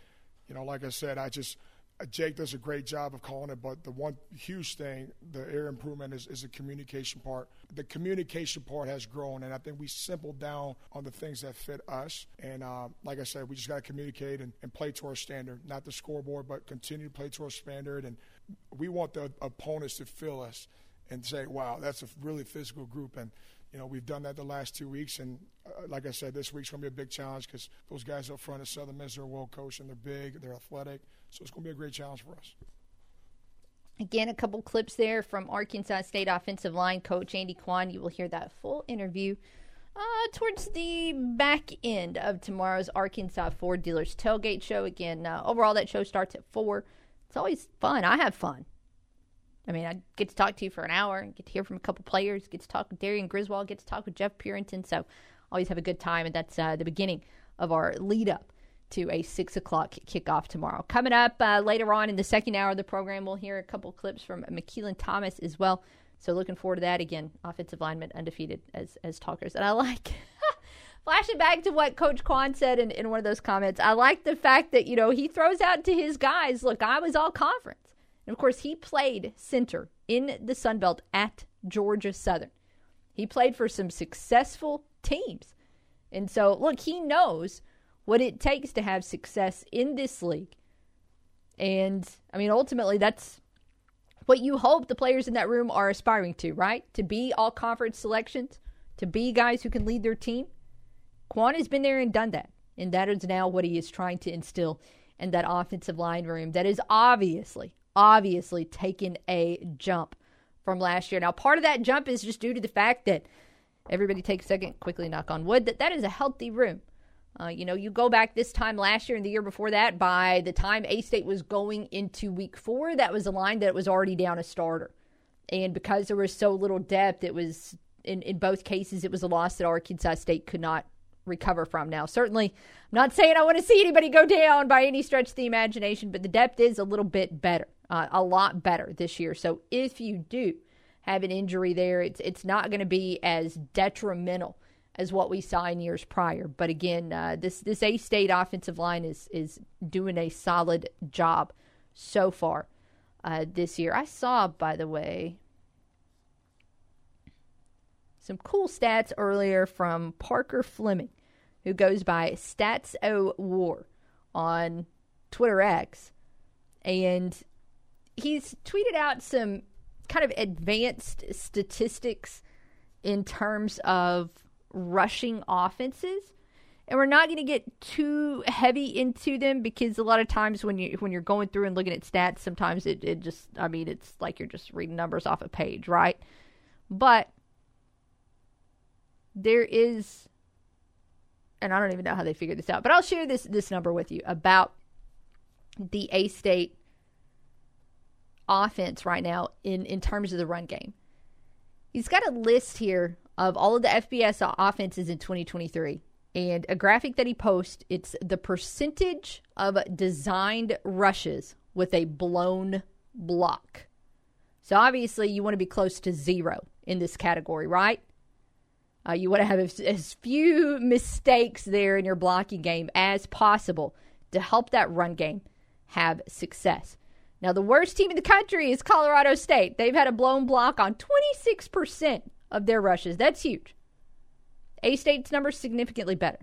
you know, like I said, I just Jake does a great job of calling it, but the one huge thing, the air improvement, is, is the communication part. The communication part has grown, and I think we simpled down on the things that fit us. And uh, like I said, we just got to communicate and, and, play to our standard, not the scoreboard, but continue to play to our standard. And we want the opponents to feel us and say, wow, that's a really physical group. And you know, we've done that the last two weeks, and uh, like I said, this week's going to be a big challenge because those guys up front at Southern Miss are well coached and they're big, they're athletic, so it's going to be a great challenge for us. Again, a couple clips there from Arkansas State offensive line coach Andy Kwon. You will hear that full interview uh, towards the back end of tomorrow's Arkansas Ford Dealers Tailgate Show. Again, uh, overall, that show starts at 4. It's always fun. I have fun. I mean, I get to talk to you for an hour get to hear from a couple players, get to talk with Darian Griswold, get to talk with Jeff Purinton. So always have a good time, and that's uh, the beginning of our lead up to a six o'clock kickoff tomorrow. Coming up uh, later on in the second hour of the program, we'll hear a couple clips from Makilan Thomas as well. So looking forward to that again. Offensive lineman undefeated as as talkers, and I like. flashing back to what Coach Kwon said in, in one of those comments, I like the fact that, you know, he throws out to his guys, look, I was all conference. And of course, he played center in the Sun Belt at Georgia Southern. He played for some successful teams. And so, look, he knows what it takes to have success in this league. And I mean, ultimately, that's what you hope the players in that room are aspiring to, right? To be all conference selections, to be guys who can lead their team. Kwon has been there and done that. And that is now what he is trying to instill in that offensive line room that is obviously, obviously taken a jump from last year. Now, part of that jump is just due to the fact that everybody takes a second, quickly knock on wood, that that is a healthy room. Uh, you know, you go back this time last year and the year before that, by the time A State was going into week four, that was a line that was already down a starter. And because there was so little depth, it was, in, in both cases, it was a loss that Arkansas State could not recover from. Now, certainly, I'm not saying I want to see anybody go down by any stretch of the imagination, but the depth is a little bit better, uh, a lot better this year. So if you do have an injury there, it's it's not going to be as detrimental as what we saw in years prior. But again, uh, this this A State offensive line is is doing a solid job so far uh, this year. I saw, by the way, some cool stats earlier from Parker Fleming, who goes by Stats O War on Twitter X, and he's tweeted out some kind of advanced statistics in terms of rushing offenses. And we're not going to get too heavy into them because a lot of times when you when you're going through and looking at stats, sometimes it, it just I mean it's like you're just reading numbers off a page, right? But there is and I don't even know how they figured this out, but I'll share this this number with you about the A State offense right now in in terms of the run game. He's got a list here of all of the FBS offenses in 2023 and a graphic that he posts. It's the percentage of designed rushes with a blown block. So obviously, you want to be close to zero in this category, right? Uh, you want to have as, as few mistakes there in your blocking game as possible to help that run game have success. Now, the worst team in the country is Colorado State. They've had a blown block on 26% of their rushes. That's huge. A State's number significantly better.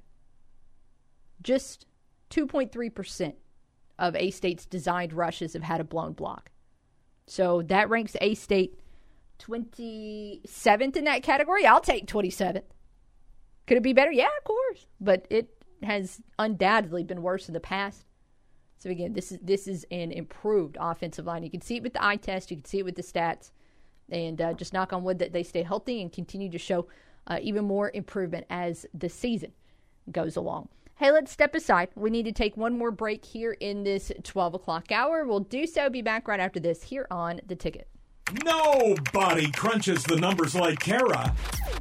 Just 2.3% of A State's designed rushes have had a blown block. So that ranks A State 27th in that category. I'll take 27th. Could it be better? Yeah, of course. But it has undoubtedly been worse in the past. So again, this is this is an improved offensive line. You can see it with the eye test. You can see it with the stats, and uh, just knock on wood that they stay healthy and continue to show uh, even more improvement as the season goes along. Hey, let's step aside. We need to take one more break here in this 12 o'clock hour. We'll do so. Be back right after this here on the ticket. Nobody crunches the numbers like Kara.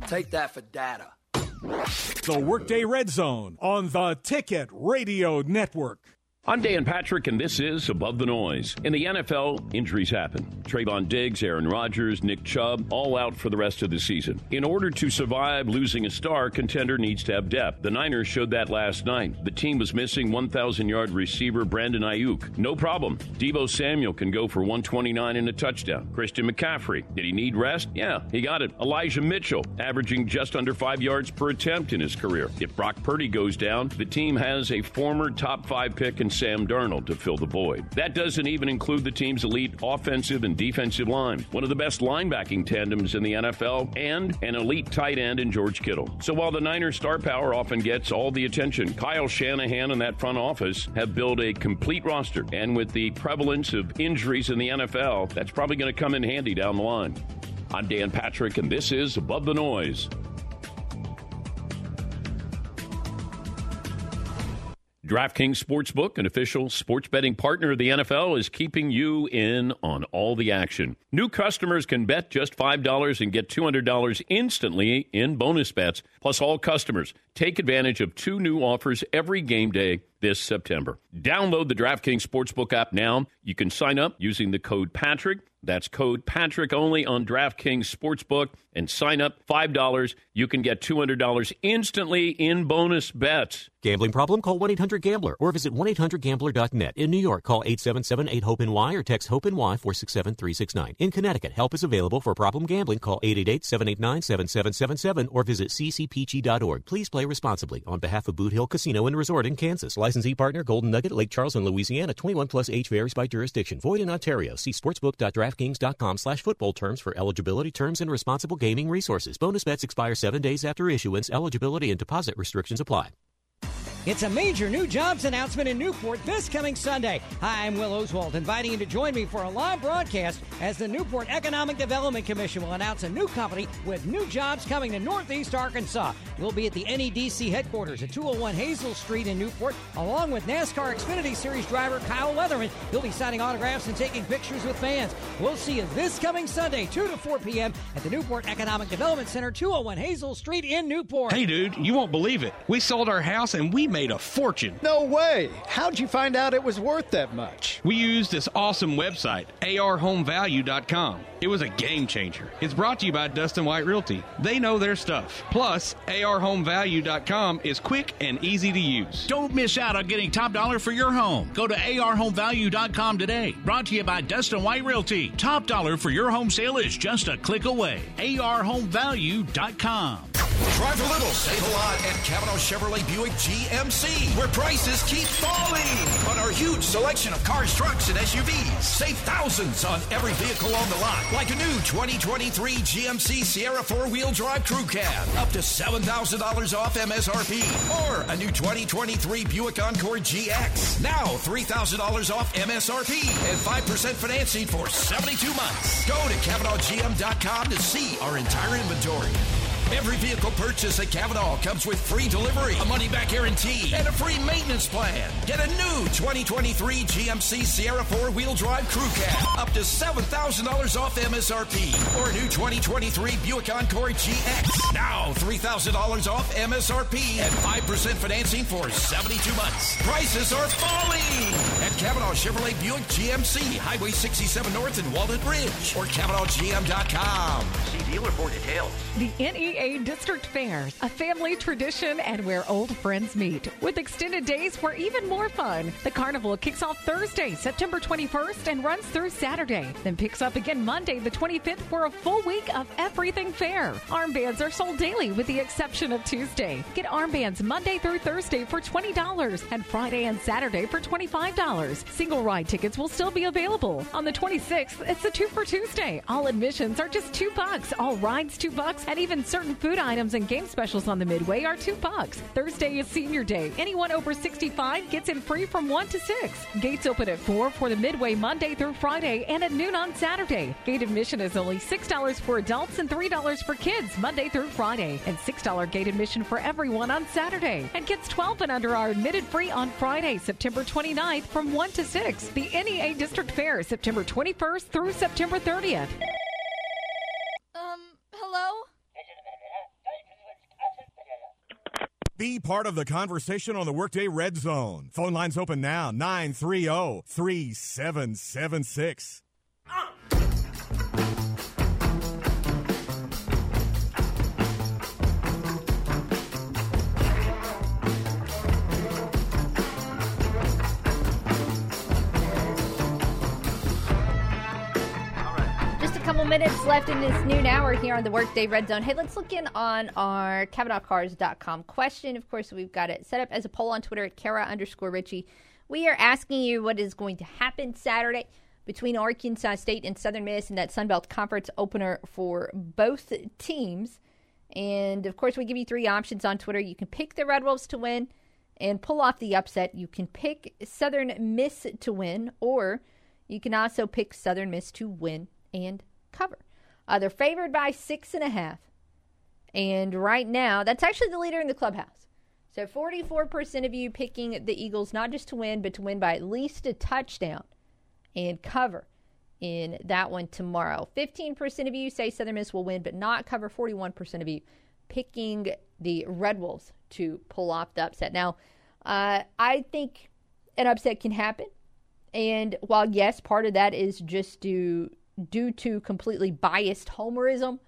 Take that for data. The Workday Red Zone on the Ticket Radio Network. I'm Dan Patrick, and this is Above the Noise. In the NFL, injuries happen. Trevon Diggs, Aaron Rodgers, Nick Chubb, all out for the rest of the season. In order to survive losing a star, contender needs to have depth. The Niners showed that last night. The team was missing 1,000 yard receiver Brandon Aiyuk. No problem. Deebo Samuel can go for 129 and a touchdown. Christian McCaffrey, did he need rest? Yeah, he got it. Elijah Mitchell, averaging just under five yards per attempt in his career. If Brock Purdy goes down, the team has a former top five pick in Sam Darnold to fill the void. That doesn't even include the team's elite offensive and defensive line, one of the best linebacking tandems in the NFL, and an elite tight end in George Kittle. So while the Niners' star power often gets all the attention, Kyle Shanahan and that front office have built a complete roster. And with the prevalence of injuries in the NFL, that's probably going to come in handy down the line. I'm Dan Patrick, and this is Above the Noise. DraftKings Sportsbook, an official sports betting partner of the NFL, is keeping you in on all the action. New customers can bet just $5 and get $200 instantly in bonus bets. Plus, all customers take advantage of two new offers every game day this September. Download the DraftKings Sportsbook app now. You can sign up using the code Patrick. That's code Patrick only on DraftKings Sportsbook and sign up $5. You can get $200 instantly in bonus bets. Gambling problem? Call 1 800 Gambler or visit 1 800 Gambler.net. In New York, call 877 8 HOPE NY or text HOPE NY 467 369. In Connecticut, help is available for problem gambling. Call 888 789 7777 or visit ccpg.org. Please play responsibly on behalf of Boot Hill Casino and Resort in Kansas. Licensee partner Golden Nugget, Lake Charles, Louisiana. 21 plus age varies by jurisdiction. Void in Ontario. See sportsbook.draftkings.com slash football terms for eligibility terms and responsible gaming resources. Bonus bets expire seven days after issuance. Eligibility and deposit restrictions apply. It's a major new jobs announcement in Newport this coming Sunday. Hi, I'm Will Oswald, inviting you to join me for a live broadcast as the Newport Economic Development Commission will announce a new company with new jobs coming to Northeast Arkansas. We'll be at the NEDC headquarters at 201 Hazel Street in Newport, along with NASCAR Xfinity Series driver Kyle Weatherman. He'll be signing autographs and taking pictures with fans. We'll see you this coming Sunday, 2 to 4 p.m. at the Newport Economic Development Center, 201 Hazel Street in Newport. Hey, dude, you won't believe it. We sold our house and we made a fortune. No way. How'd you find out it was worth that much? We used this awesome website, arhomevalue.com. It was a game changer. It's brought to you by Dustin White Realty. They know their stuff. Plus, arhomevalue.com is quick and easy to use. Don't miss out on getting top dollar for your home. Go to arhomevalue.com today. Brought to you by Dustin White Realty. Top dollar for your home sale is just a click away. arhomevalue.com. Drive a little, save a lot at Cavenaugh Chevrolet Buick GMC, where prices keep falling on our huge selection of cars, trucks, and SUVs. Save thousands on every vehicle on the lot, like a new 2023 GMC Sierra four-wheel drive crew cab, up to $7,000 off MSRP, or a new 2023 Buick Encore GX, now $3,000 off MSRP and 5% financing for 72 months. Go to CavenaughGM.com to see our entire inventory. Every vehicle purchase at Cavenaugh comes with free delivery, a money back guarantee, and a free maintenance plan. Get a new 2023 GMC Sierra four wheel drive crew cab, up to $7,000 off MSRP, or a new 2023 Buick Encore GX, now $3,000 off MSRP and 5% financing for 72 months. Prices are falling at Cavenaugh Chevrolet Buick GMC, Highway 67 North in Walnut Ridge, or CavenaughGM.com. See dealer for details. The NEA NEA District Fairs, a family tradition and where old friends meet. With extended days for even more fun. The carnival kicks off Thursday, September 21st, and runs through Saturday. Then picks up again Monday, the 25th, for a full week of everything fair. Armbands are sold daily with the exception of Tuesday. Get armbands Monday through Thursday for $20 and Friday and Saturday for $25. Single ride tickets will still be available. On the 26th, it's a two for Tuesday. All admissions are just two bucks. All rides two bucks, and even certain food items and game specials on the Midway are two bucks. Thursday is senior day. Anyone over 65 gets in free from 1 to 6. Gates open at 4 for the Midway Monday through Friday and at noon on Saturday. Gate admission is only $6 for adults and $3 for kids Monday through Friday, and $6 gate admission for everyone on Saturday. And kids 12 and under are admitted free on Friday, September 29th from 1 to 6. The NEA District Fair, September 21st through September 30th. Um, hello? Be part of the conversation on the Workday Red Zone. Phone lines open now oh, 930 3776. Uh, minutes left in this noon hour here on the Workday Red Zone. Hey, let's look in on our CavenaughCars.com question. Of course, we've got it set up as a poll on Twitter at Kara underscore Richey. We are asking you what is going to happen Saturday between Arkansas State and Southern Miss in that Sunbelt Conference opener for both teams. And of course, we give you three options on Twitter. You can pick the Red Wolves to win and pull off the upset. You can pick Southern Miss to win, or you can also pick Southern Miss to win and cover. Uh, they're favored by six and a half. And right now, that's actually the leader in the clubhouse. So 44% of you picking the Eagles not just to win, but to win by at least a touchdown and cover in that one tomorrow. 15% of you say Southern Miss will win, but not cover. 41% of you picking the Red Wolves to pull off the upset. Now, uh, I think an upset can happen. And while, yes, part of that is just due, due to completely biased homerism,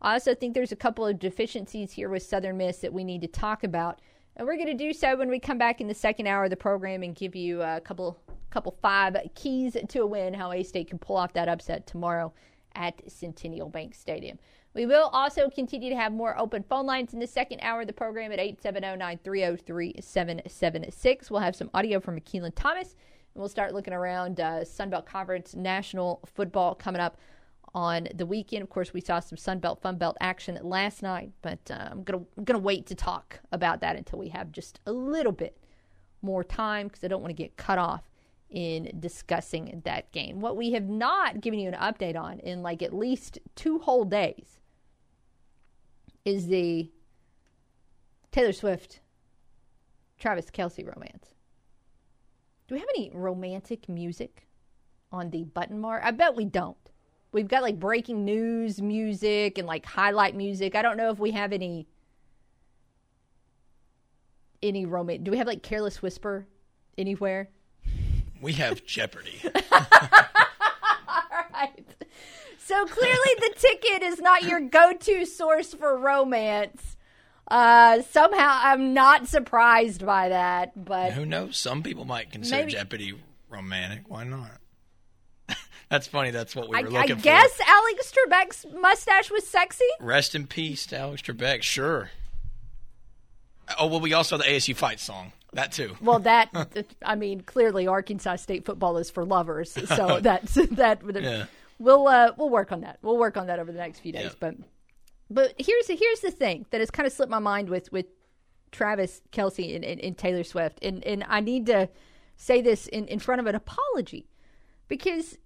I also think there's a couple of deficiencies here with Southern Miss that we need to talk about. And we're going to do so when we come back in the second hour of the program and give you a couple couple five keys to a win how A State can pull off that upset tomorrow at Centennial Bank Stadium. We will also continue to have more open phone lines in the second hour of the program at 870-930-3776. We'll have some audio from Makilan Thomas, we'll start looking around uh, Sunbelt Conference National Football coming up on the weekend. Of course, we saw some Sunbelt Funbelt action last night, but uh, I'm gonna I'm gonna wait to talk about that until we have just a little bit more time because I don't want to get cut off in discussing that game. What we have not given you an update on in like at least two whole days is the Taylor Swift Travis Kelce romance. Do we have any romantic music on the button mark? I bet we don't. We've got like breaking news music and like highlight music. I don't know if we have any any romance. Do we have like Careless Whisper anywhere? We have Jeopardy. All right. So clearly, the ticket is not your go-to source for romance. Uh, somehow, I'm not surprised by that. But Who knows? Some people might consider Maybe- Jeopardy romantic. Why not? that's funny. That's what we were I looking for. I guess Alex Trebek's mustache was sexy. Rest in peace to Alex Trebek. Sure. Oh well, we also have the ASU fight song. That too. Well, that I mean, clearly Arkansas State football is for lovers. So that's that. Yeah. We'll uh, we'll work on that. We'll work on that over the next few days. But but here's here's the thing that has kind of slipped my mind with with Travis Kelce and, and, and Taylor Swift, and and I need to say this in in front of an apology because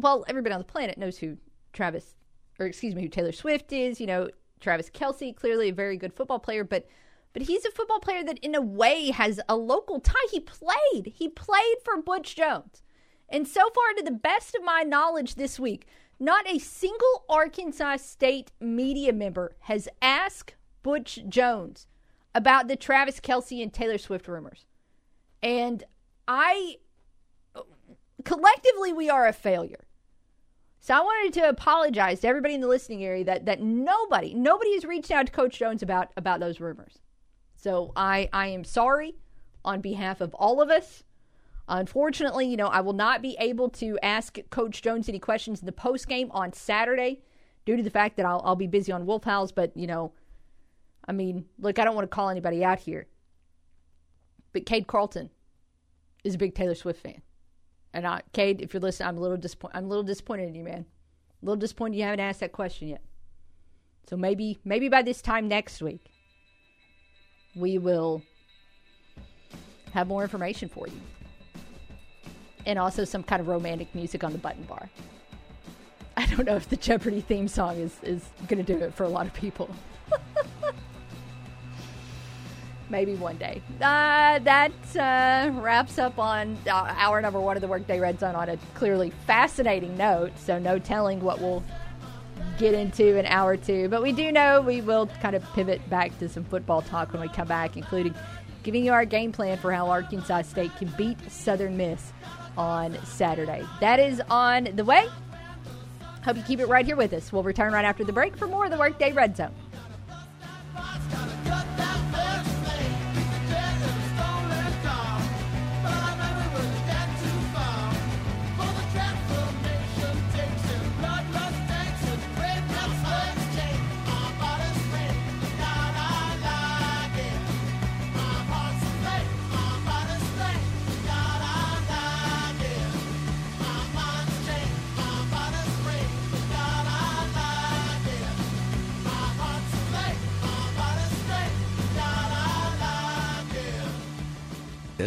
well, everybody on the planet knows who Travis or excuse me, who Taylor Swift is. You know, Travis Kelce, clearly a very good football player, but but he's a football player that in a way has a local tie. He played. He played for Butch Jones. And so far, to the best of my knowledge this week, not a single Arkansas State media member has asked Butch Jones about the Travis Kelce and Taylor Swift rumors. And I collectively we are a failure. So I wanted to apologize to everybody in the listening area that that nobody nobody has reached out to Coach Jones about about those rumors. So I I am sorry on behalf of all of us. Unfortunately, you know, I will not be able to ask Coach Jones any questions in the post game on Saturday due to the fact that I'll, I'll be busy on Wolf House. But, you know, I mean, look, I don't want to call anybody out here. But Cade Carlton is a big Taylor Swift fan. And I, Cade, if you're listening, I'm a little disappointed. I'm a little disappointed in you, man. A little disappointed you haven't asked that question yet. So maybe, maybe by this time next week, we will have more information for you and also some kind of romantic music on the button bar. I don't know if the Jeopardy theme song is, is going to do it for a lot of people. Maybe one day. Uh, that uh, wraps up on uh, hour number one of the Workday Red Zone on a clearly fascinating note. So, no telling what we'll get into in hour two. But we do know we will kind of pivot back to some football talk when we come back, including giving you our game plan for how Arkansas State can beat Southern Miss on Saturday. That is on the way. Hope you keep it right here with us. We'll return right after the break for more of the Workday Red Zone.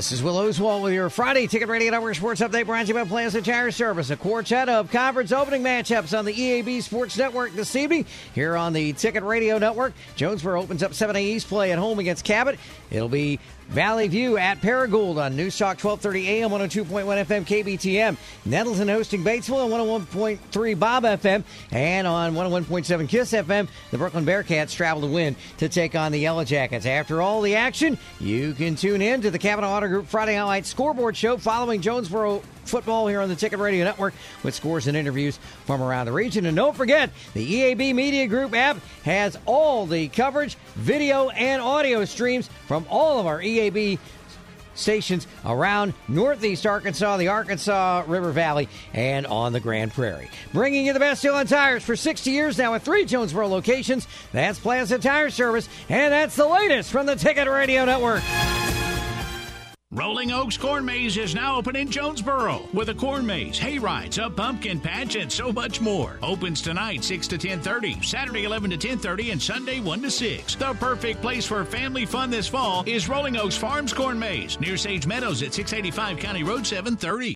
This is Will Oswald with your Friday Ticket Radio Network Sports Update brought to you by Tire Service. A quartet of conference opening matchups on the EAB Sports Network this evening. Here on the Ticket Radio Network, Jonesboro opens up 7A East play at home against Cabot. It'll be Valley View at Paragould on News Talk 1230 AM, 102.1 FM KBTM. Nettleton hosting Batesville on 101.3 Bob FM and on 101.7 Kiss FM. The Brookland Bearcats travel to Wynne to take on the Yellow Jackets. After all the action, you can tune in to the Cavenaugh Auto Group Friday Night Scoreboard Show following Jonesboro football here on the Ticket Radio Network with scores and interviews from around the region. And don't forget, the EAB Media Group app has all the coverage, video, and audio streams from all of our EAB stations around northeast Arkansas, the Arkansas River Valley, and on the Grand Prairie. Bringing you the best deal on tires for 60 years now with three Jonesboro locations. That's Plaza Tire Service, and that's the latest from the Ticket Radio Network. Rolling Oaks Corn Maze is now open in Jonesboro with a corn maze, hay rides, a pumpkin patch, and so much more. Opens tonight 6 to 10:30, Saturday 11 to 10:30, and Sunday 1 to 6. The perfect place for family fun this fall is Rolling Oaks Farms Corn Maze near Sage Meadows at 685 County Road 730.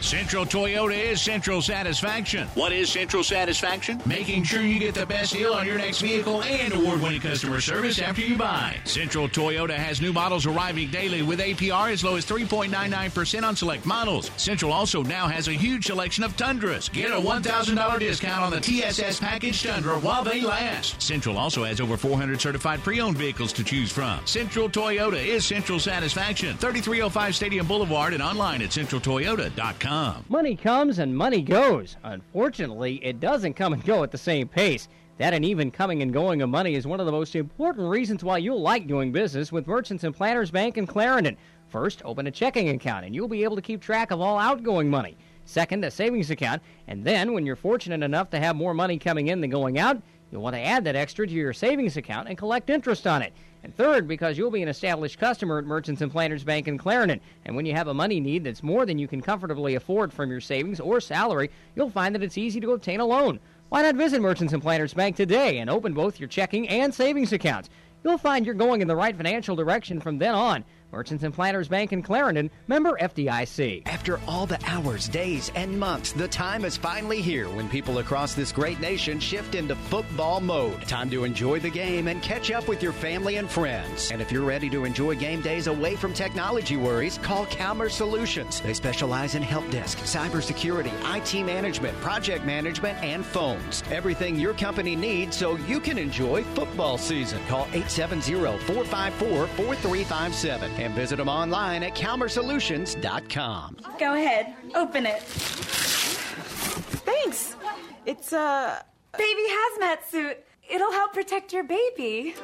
Central Toyota is Central Satisfaction. What is Central Satisfaction? Making sure you get the best deal on your next vehicle and award winning customer service after you buy. Central Toyota has new models arriving daily with APR as low as 3.99% on select models. Central also now has a huge selection of Tundras. Get a $1,000 discount on the TSS package Tundra while they last. Central also has over 400 certified pre owned vehicles to choose from. Central Toyota is Central Satisfaction. 3305 Stadium Boulevard and online at centraltoyota.com. Money comes and money goes. Unfortunately, it doesn't come and go at the same pace. That uneven coming and going of money is one of the most important reasons why you'll like doing business with Merchants and Planters Bank in Clarendon. First, open a checking account and you'll be able to keep track of all outgoing money. Second, a savings account. And then, when you're fortunate enough to have more money coming in than going out, you'll want to add that extra to your savings account and collect interest on it. And third, because you'll be an established customer at Merchants and Planters Bank in Clarendon. And when you have a money need that's more than you can comfortably afford from your savings or salary, you'll find that it's easy to obtain a loan. Why not visit Merchants and Planters Bank today and open both your checking and savings accounts? You'll find you're going in the right financial direction from then on. Merchants and Planters Bank in Clarendon, member FDIC. After all the hours, days, and months, the time is finally here when people across this great nation shift into football mode. Time to enjoy the game and catch up with your family and friends. And if you're ready to enjoy game days away from technology worries, call Calmer Solutions. They specialize in help desk, cybersecurity, IT management, project management, and phones. Everything your company needs so you can enjoy football season. Call 870 454 4357 and visit them online at calmersolutions.com. Go ahead, open it. Thanks. It's a baby hazmat suit. It'll help protect your baby.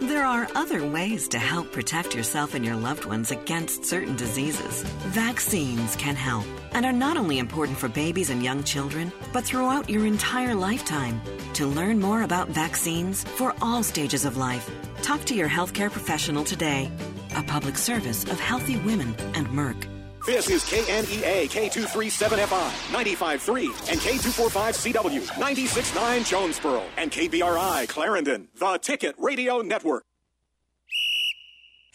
There are other ways to help protect yourself and your loved ones against certain diseases. Vaccines can help and are not only important for babies and young children, but throughout your entire lifetime. To learn more about vaccines for all stages of life, talk to your healthcare professional today. A public service of Healthy Women and Merck. This is KNEA K237FI 95.3 and K245CW 96.9 Jonesboro and KBRI Clarendon, the Ticket Radio Network.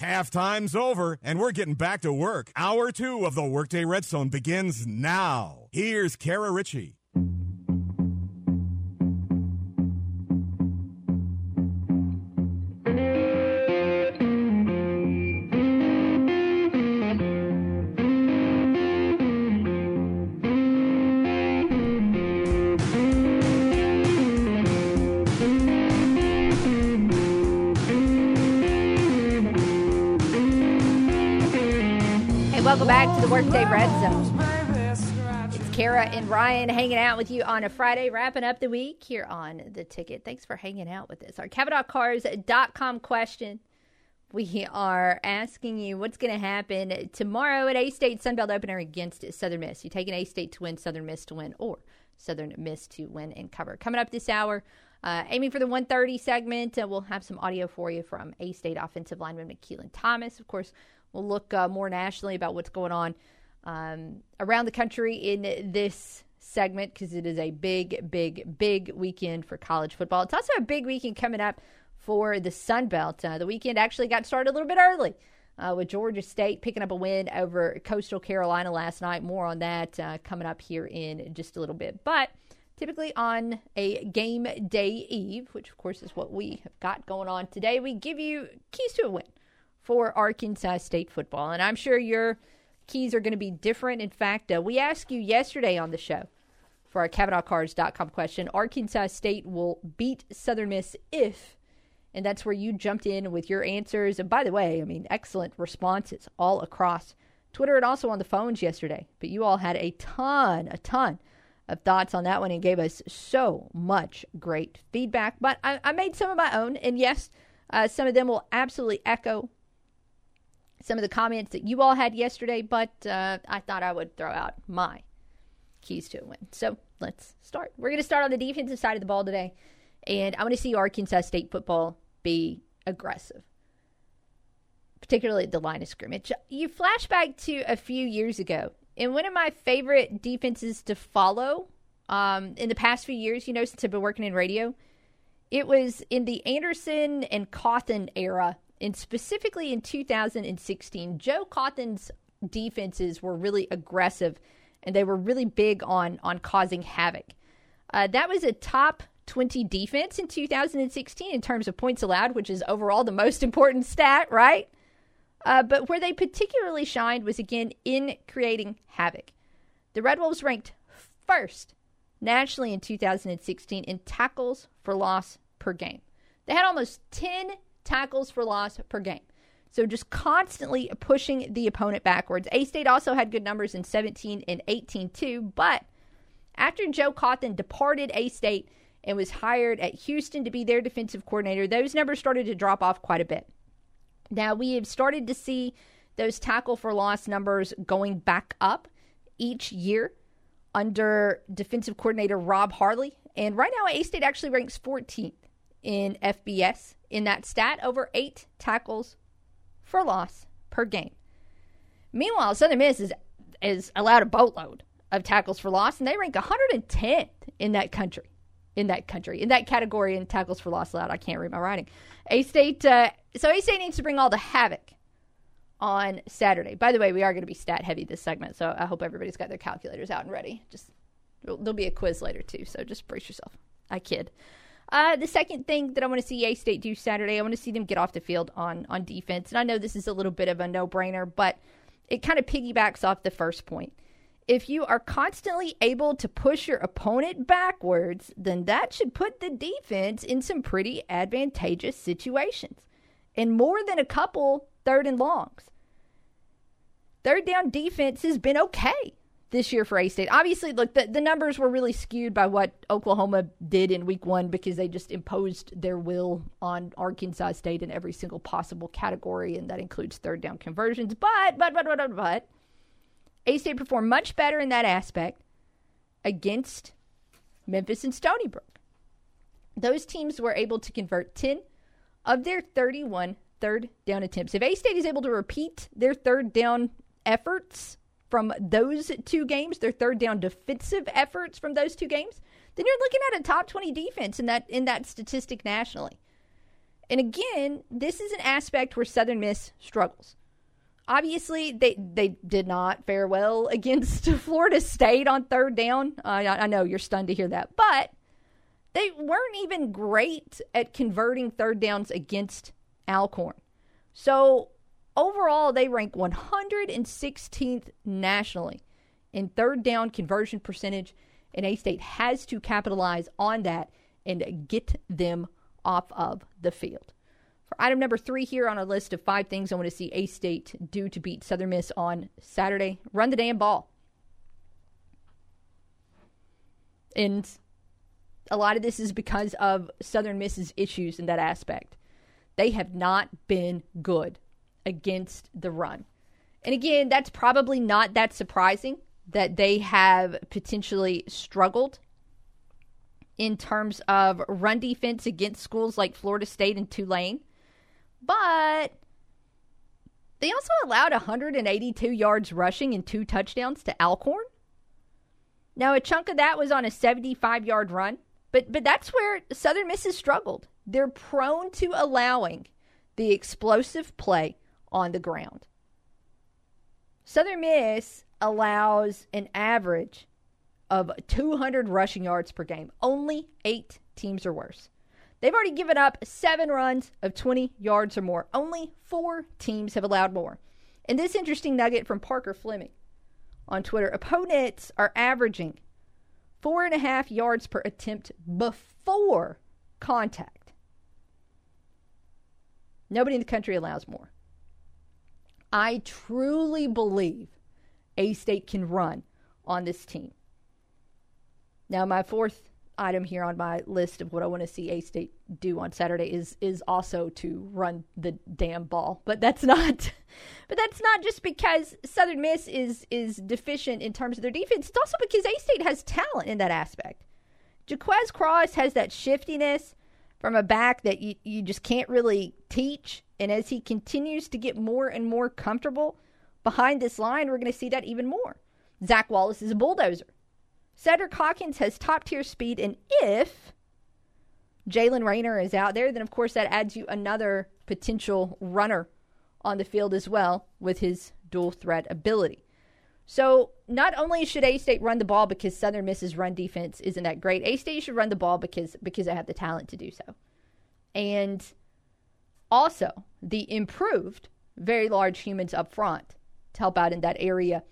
Halftime's over, and we're getting back to work. Hour two of the Workday Red Zone begins now. Here's Kara Richey. The Workday Red Zone. It's Kara and Ryan hanging out with you on a Friday, wrapping up the week here on The Ticket. Thanks for hanging out with us. Our CavenaughCars.com question. We are asking you what's going to happen tomorrow at A State Sunbelt Opener against Southern Miss. You taking A State to win, Southern Miss to win, or Southern Miss to win and cover. Coming up this hour, uh, aiming for the 130 segment, uh, we'll have some audio for you from A State offensive lineman Makilan Thomas. Of course, we'll look uh, more nationally about what's going on um, around the country in this segment because it is a big, big, big weekend for college football. It's also a big weekend coming up for the Sun Belt. Uh, the weekend actually got started a little bit early uh, with Georgia State picking up a win over Coastal Carolina last night. More on that uh, coming up here in just a little bit. But typically on a game day eve, which of course is what we have got going on today, we give you keys to a win for Arkansas State football. And I'm sure your keys are going to be different. In fact, uh, we asked you yesterday on the show for our CavenaughCars.com question Arkansas State will beat Southern Miss if. And that's where you jumped in with your answers. And by the way, I mean, excellent responses all across Twitter and also on the phones yesterday. But you all had a ton, a ton of thoughts on that one and gave us so much great feedback. But I, I made some of my own. And yes, uh, some of them will absolutely echo some of the comments that you all had yesterday, but uh, I thought I would throw out my keys to a win. So let's start. We're going to start on the defensive side of the ball today, and I want to see Arkansas State football be aggressive, particularly at the line of scrimmage. You flash back to a few years ago, and one of my favorite defenses to follow um, in the past few years, you know, since I've been working in radio, it was in the Anderson and Cawthon era and specifically in 2016, Joe Cawthon's defenses were really aggressive and they were really big on on causing havoc. Uh, that was a top 20 defense in 2016 in terms of points allowed, which is overall the most important stat, right? Uh, but where they particularly shined was again in creating havoc. The Red Wolves ranked first nationally in 2016 in tackles for loss per game. They had almost 10 tackles for loss per game. So just constantly pushing the opponent backwards. A State also had good numbers in 17 and 18 too, but after Joe Cawthon departed A State and was hired at Houston to be their defensive coordinator, those numbers started to drop off quite a bit. Now we have started to see those tackle for loss numbers going back up each year under defensive coordinator Rob Harley. And right now, A State actually ranks 14th in FBS in that stat, over eight tackles for loss per game. Meanwhile, Southern Miss is, is allowed a boatload of tackles for loss, and they rank 110th in that country. In that country, in that category, in tackles for loss allowed. I can't read my writing. A State, uh, so A State needs to bring all the havoc on Saturday. By the way, we are going to be stat heavy this segment, so I hope everybody's got their calculators out and ready. Just there'll be a quiz later too, so just brace yourself. I kid. Uh, the second thing that I want to see A State do Saturday, I want to see them get off the field on on defense. And I know this is a little bit of a no brainer, but it kind of piggybacks off the first point. If you are constantly able to push your opponent backwards, then that should put the defense in some pretty advantageous situations. And more than a couple third and longs. Third down defense has been okay this year for A State. Obviously, look, the, the numbers were really skewed by what Oklahoma did in week one because they just imposed their will on Arkansas State in every single possible category, and that includes third down conversions. But, but, but, but, but, but A State performed much better in that aspect against Memphis and Stony Brook. Those teams were able to convert 10 of their 31 third down attempts. If A State is able to repeat their third down efforts from those two games, their third down defensive efforts from those two games, then you're looking at a top 20 defense in that in that statistic nationally. And again, this is an aspect where Southern Miss struggles. Obviously, they they did not fare well against Florida State on third down. Uh, I, I know you're stunned to hear that, but they weren't even great at converting third downs against Alcorn. So overall, they rank 116th nationally in third down conversion percentage, and A State has to capitalize on that and get them off of the field. For item number three here on a list of five things I want to see A State do to beat Southern Miss on Saturday run the damn ball. And a lot of this is because of Southern Miss's issues in that aspect. They have not been good against the run. And again, that's probably not that surprising that they have potentially struggled in terms of run defense against schools like Florida State and Tulane. But they also allowed 182 yards rushing and two touchdowns to Alcorn. Now, a chunk of that was on a 75 yard run, but, but that's where Southern Miss has struggled. They're prone to allowing the explosive play on the ground. Southern Miss allows an average of 200 rushing yards per game. Only eight teams are worse. They've already given up seven runs of 20 yards or more. Only four teams have allowed more. And this interesting nugget from Parker Fleming on Twitter opponents are averaging four and a half yards per attempt before contact. Nobody in the country allows more. I truly believe A State can run on this team. Now, my fourth item here on my list of what I want to see A State do on Saturday is is also to run the damn ball. But that's not but that's not just because Southern Miss is is deficient in terms of their defense. It's also because A State has talent in that aspect. Jaquez Cross has that shiftiness from a back that you, you just can't really teach. And as he continues to get more and more comfortable behind this line, we're going to see that even more. Zach Wallace is a bulldozer. Cedric Hawkins has top tier speed, and if Jaylen Raynor is out there, then of course that adds you another potential runner on the field as well with his dual threat ability. So not only should A State run the ball because Southern Miss's run defense isn't that great, A State should run the ball because because they have the talent to do so. And also the improved very large humans up front to help out in that area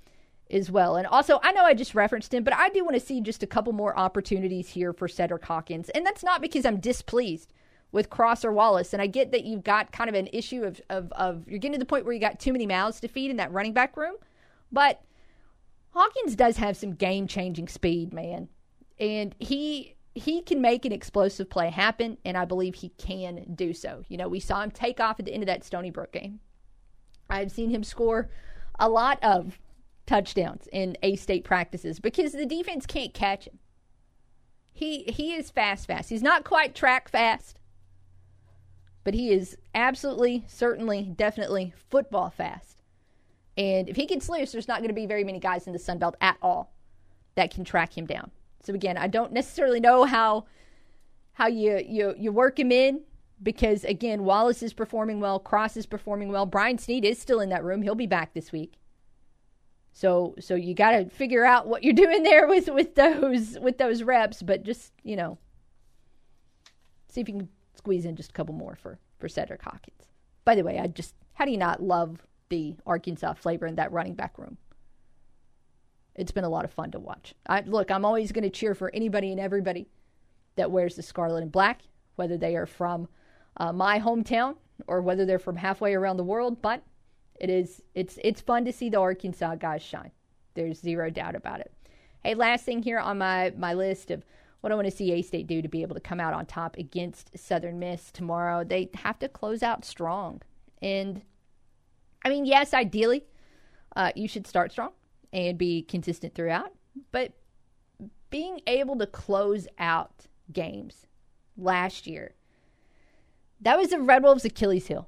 as well. And also, I know I just referenced him, but I do want to see just a couple more opportunities here for Cedric Hawkins. And that's not because I'm displeased with Cross or Wallace. And I get that you've got kind of an issue of, of, of you're getting to the point where you got too many mouths to feed in that running back room. But Hawkins does have some game changing speed, man. And he he can make an explosive play happen, and I believe he can do so. You know, we saw him take off at the end of that Stony Brook game. I've seen him score a lot of touchdowns in A State practices because the defense can't catch him. He he is fast, fast. He's not quite track fast, but he is absolutely, certainly, definitely football fast. And if he gets loose, there's not going to be very many guys in the Sun Belt at all that can track him down. So again, I don't necessarily know how how you you you work him in, because again, Wallace is performing well, Cross is performing well. Brian Snead is still in that room. He'll be back this week. So so you got to figure out what you're doing there with with those with those reps, but just you know, see if you can squeeze in just a couple more for for Cedric Hawkins. By the way, I just how do you not love the Arkansas flavor in that running back room? It's been a lot of fun to watch. I, look, I'm always going to cheer for anybody and everybody that wears the scarlet and black, whether they are from uh, my hometown or whether they're from halfway around the world. But it is it's it's fun to see the Arkansas guys shine. There's zero doubt about it. Hey, last thing here on my my list of what I want to see A State do to be able to come out on top against Southern Miss tomorrow. They have to close out strong, and I mean, yes, ideally, uh, you should start strong and be consistent throughout, but being able to close out games last year that was the Red Wolves' Achilles heel.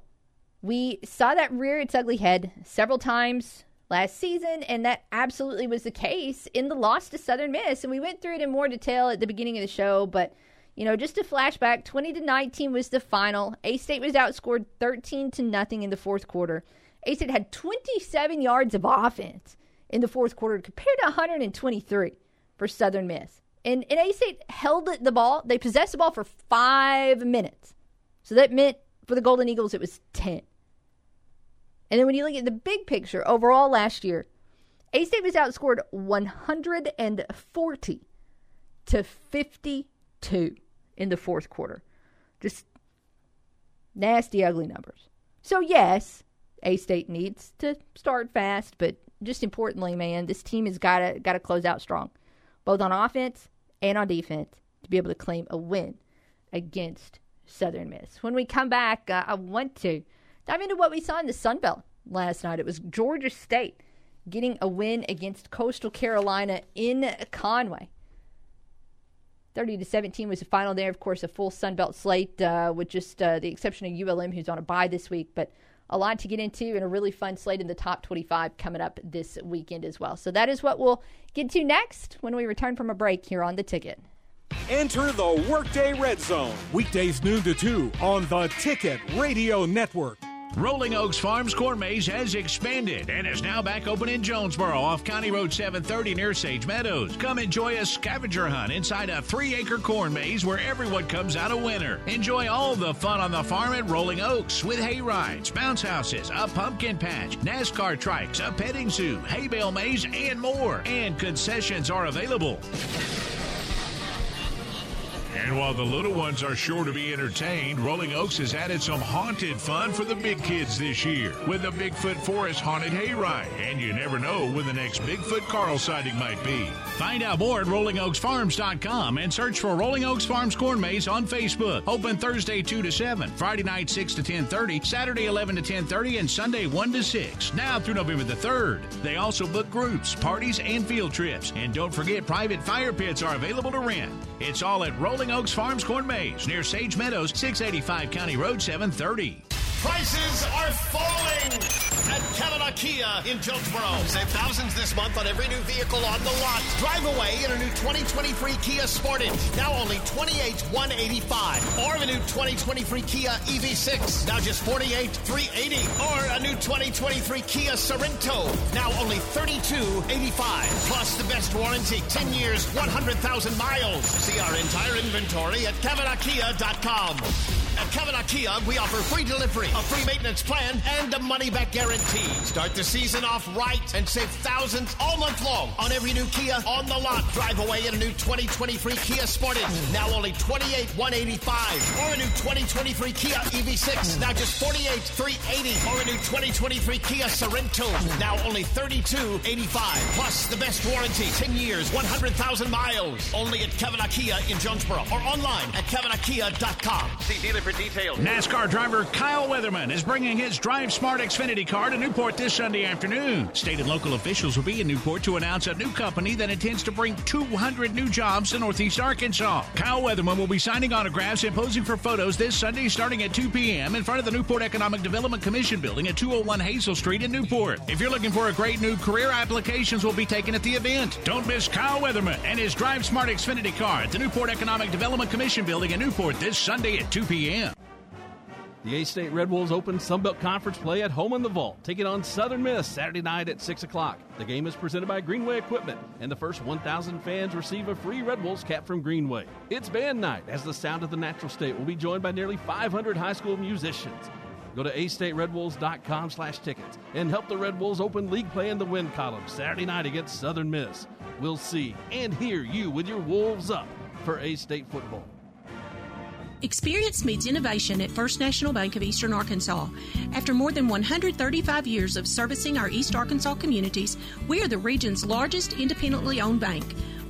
We saw that rear its ugly head several times last season, and that absolutely was the case in the loss to Southern Miss. And we went through it in more detail at the beginning of the show, but you know, just a flashback, 20 to 19 was the final. A State was outscored 13 to nothing in the fourth quarter. A State had 27 yards of offense in the fourth quarter compared to 123 for Southern Miss. And, and A State held the ball. They possessed the ball for five minutes. So that meant for the Golden Eagles, it was 10. And then when you look at the big picture overall last year, A State was outscored 140 to 52 in the fourth quarter. Just nasty, ugly numbers. So, yes, A State needs to start fast, but just importantly, man, this team has got to got to close out strong, both on offense and on defense, to be able to claim a win against Southern Miss. When we come back, uh, I want to dive into what we saw in the Sun Belt last night. It was Georgia State getting a win against Coastal Carolina in Conway. 30 to 17 was the final there. Of course, a full Sun Belt slate uh, with just uh, the exception of ULM, who's on a bye this week. But a lot to get into and a really fun slate in the top 25 coming up this weekend as well. So that is what we'll get to next when we return from a break here on The Ticket. Enter the Workday Red Zone. Weekdays noon to 2 on the Ticket Radio Network. Rolling Oaks Farms Corn Maze has expanded and is now back open in Jonesboro off County Road 730 near Sage Meadows. Come enjoy a scavenger hunt inside a three acre corn maze where everyone comes out a winner. Enjoy all the fun on the farm at Rolling Oaks with hay rides, bounce houses, a pumpkin patch, NASCAR trikes, a petting zoo, hay bale maze, and more. And concessions are available. And while the little ones are sure to be entertained, Rolling Oaks has added some haunted fun for the big kids this year with the Bigfoot Forest Haunted Hayride. And you never know when the next Bigfoot Carl sighting might be. Find out more at RollingOaksFarms.com and search for Rolling Oaks Farms Corn Maze on Facebook. Open Thursday 2 to 7, Friday night 6 to 10.30, Saturday 11 to 10.30, and Sunday 1 to 6. Now through November the 3rd. They also book groups, parties, and field trips. And don't forget private fire pits are available to rent. It's all at Rolling Oaks Farms Corn Maze near Sage Meadows, 685 County Road 730. Prices are falling at Cavenaugh Kia in Jonesboro. Save thousands this month on every new vehicle on the lot. Drive away in a new 2023 Kia Sportage, now only 28,185. Or a new 2023 Kia EV6, now just 48,380. Or a new 2023 Kia Sorento, now only 32,85. Plus the best warranty, 10 years, 100,000 miles. See our entire inventory at CavenaughKia.com. At Cavenaugh Kia, we offer free delivery, a free maintenance plan, and a money back guarantee. Start the season off right and save thousands all month long on every new Kia on the lot. Drive away in a new 2023 Kia Sportage, now only 28,185. Or a new 2023 Kia EV6, now just 48,380. Or a new 2023 Kia Sorento, now only 32,85. Plus the best warranty, 10 years, 100,000 miles. Only at Cavenaugh Kia in Jonesboro or online at CavenaughKia.com. See dealer for details. NASCAR driver Kyle Weatherman is bringing his Drive Smart Xfinity car to Newport this Sunday afternoon. State and local officials will be in Newport to announce a new company that intends to bring 200 new jobs to Northeast Arkansas. Kyle Weatherman will be signing autographs and posing for photos this Sunday starting at 2 p.m. in front of the Newport Economic Development Commission building at 201 Hazel Street in Newport. If you're looking for a great new career, applications will be taken at the event. Don't miss Kyle Weatherman and his Drive Smart Xfinity car at the Newport Economic Development Commission building in Newport this Sunday at 2 p.m. The A State Red Wolves open Sunbelt Conference play at home in the vault, taking on Southern Miss Saturday night at 6 o'clock. The game is presented by Greenway Equipment, and the first 1,000 fans receive a free Red Wolves cap from Greenway. It's band night, as the sound of the natural state will be joined by nearly 500 high school musicians. Go to astateredwolves.com slash tickets and help the Red Wolves open league play in the win column Saturday night against Southern Miss. We'll see and hear you with your Wolves up for A State football. Experience meets innovation at First National Bank of Eastern Arkansas. After more than 135 years of servicing our East Arkansas communities, we are the region's largest independently owned bank.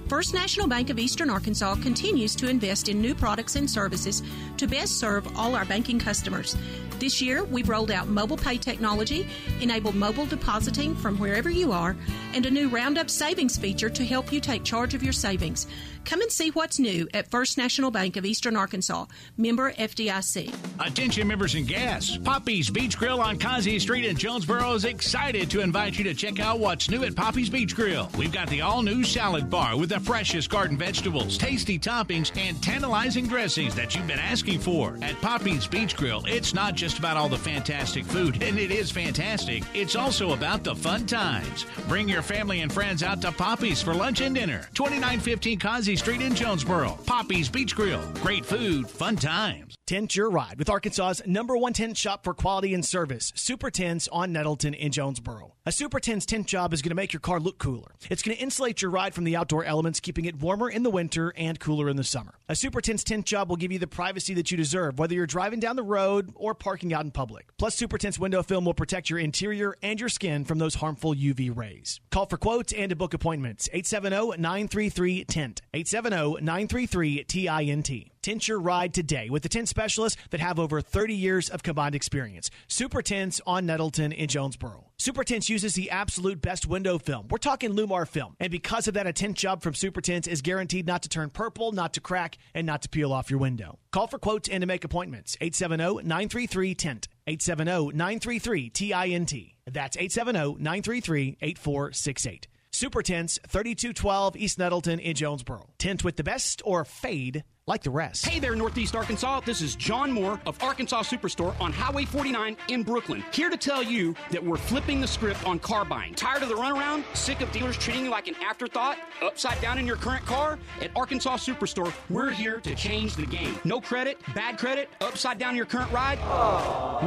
First National Bank of Eastern Arkansas continues to invest in new products and services to best serve all our banking customers. This year, we've rolled out mobile pay technology, enabled mobile depositing from wherever you are, and a new Roundup savings feature to help you take charge of your savings. Come and see what's new at First National Bank of Eastern Arkansas, member FDIC. Attention members and guests, Poppy's Beach Grill on Kazi Street in Jonesboro is excited to invite you to check out what's new at Poppy's Beach Grill. We've got the all new salad bar with the freshest garden vegetables, tasty toppings, and tantalizing dressings that you've been asking for. At Poppy's Beach Grill, it's not just about all the fantastic food, and it is fantastic. It's also about the fun times. Bring your family and friends out to Poppy's for lunch and dinner. 2915 Kazi Street in Jonesboro. Poppy's Beach Grill. Great food, fun times. Tint your ride with Arkansas's number one tint shop for quality and service, Super Tints on Nettleton in Jonesboro. A Super Tints tint job is going to make your car look cooler. It's going to insulate your ride from the outdoor elements, keeping it warmer in the winter and cooler in the summer. A Super Tints tint job will give you the privacy that you deserve, whether you're driving down the road or parking out in public. Plus, Super Tints window film will protect your interior and your skin from those harmful UV rays. Call for quotes and to book appointments. 870 933 TINT. 870 933 TINT. Tint your ride today with the tint specialists that have over 30 years of combined experience. Super Tints on Nettleton in Jonesboro. Super Tints uses the absolute best window film. We're talking LLumar film. And because of that, a tint job from Super Tints is guaranteed not to turn purple, not to crack, and not to peel off your window. Call for quotes and to make appointments. 870 933 TINT. 870 933 TINT. That's 870 933 8468. Super Tints, 3212 East Nettleton in Jonesboro. Tint with the best or fade like the rest. Hey there, Northeast Arkansas. This is John Moore of Arkansas Superstore on Highway 49 in Brookland. Here to tell you that we're flipping the script on car buying. Tired of the runaround? Sick of dealers treating you like an afterthought? Upside down in your current car? At Arkansas Superstore, we're here to change the game. No credit, bad credit, upside down your current ride?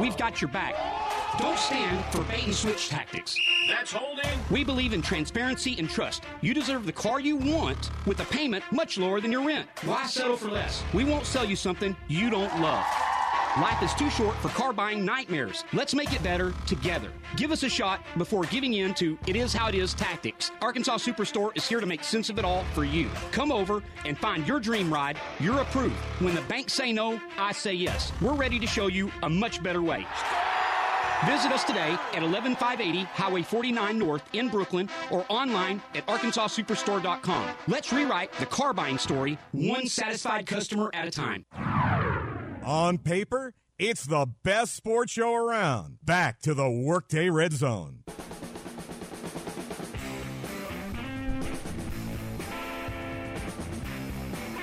We've got your back. Don't stand for bait and switch tactics. That's holding. We believe in transparency and trust. You deserve the car you want with a payment much lower than your rent. Why settle for less? We won't sell you something you don't love. Life is too short for car buying nightmares. Let's make it better together. Give us a shot before giving in to it is how it is tactics. Arkansas Superstore is here to make sense of it all for you. Come over and find your dream ride. You're approved. When the banks say no, I say yes. We're ready to show you a much better way. Visit us today at 11580 Highway 49 North in Brookland or online at arkansassuperstore.com. Let's rewrite the car buying story one satisfied customer at a time. On paper, it's the best sports show around. Back to the Workday Red Zone.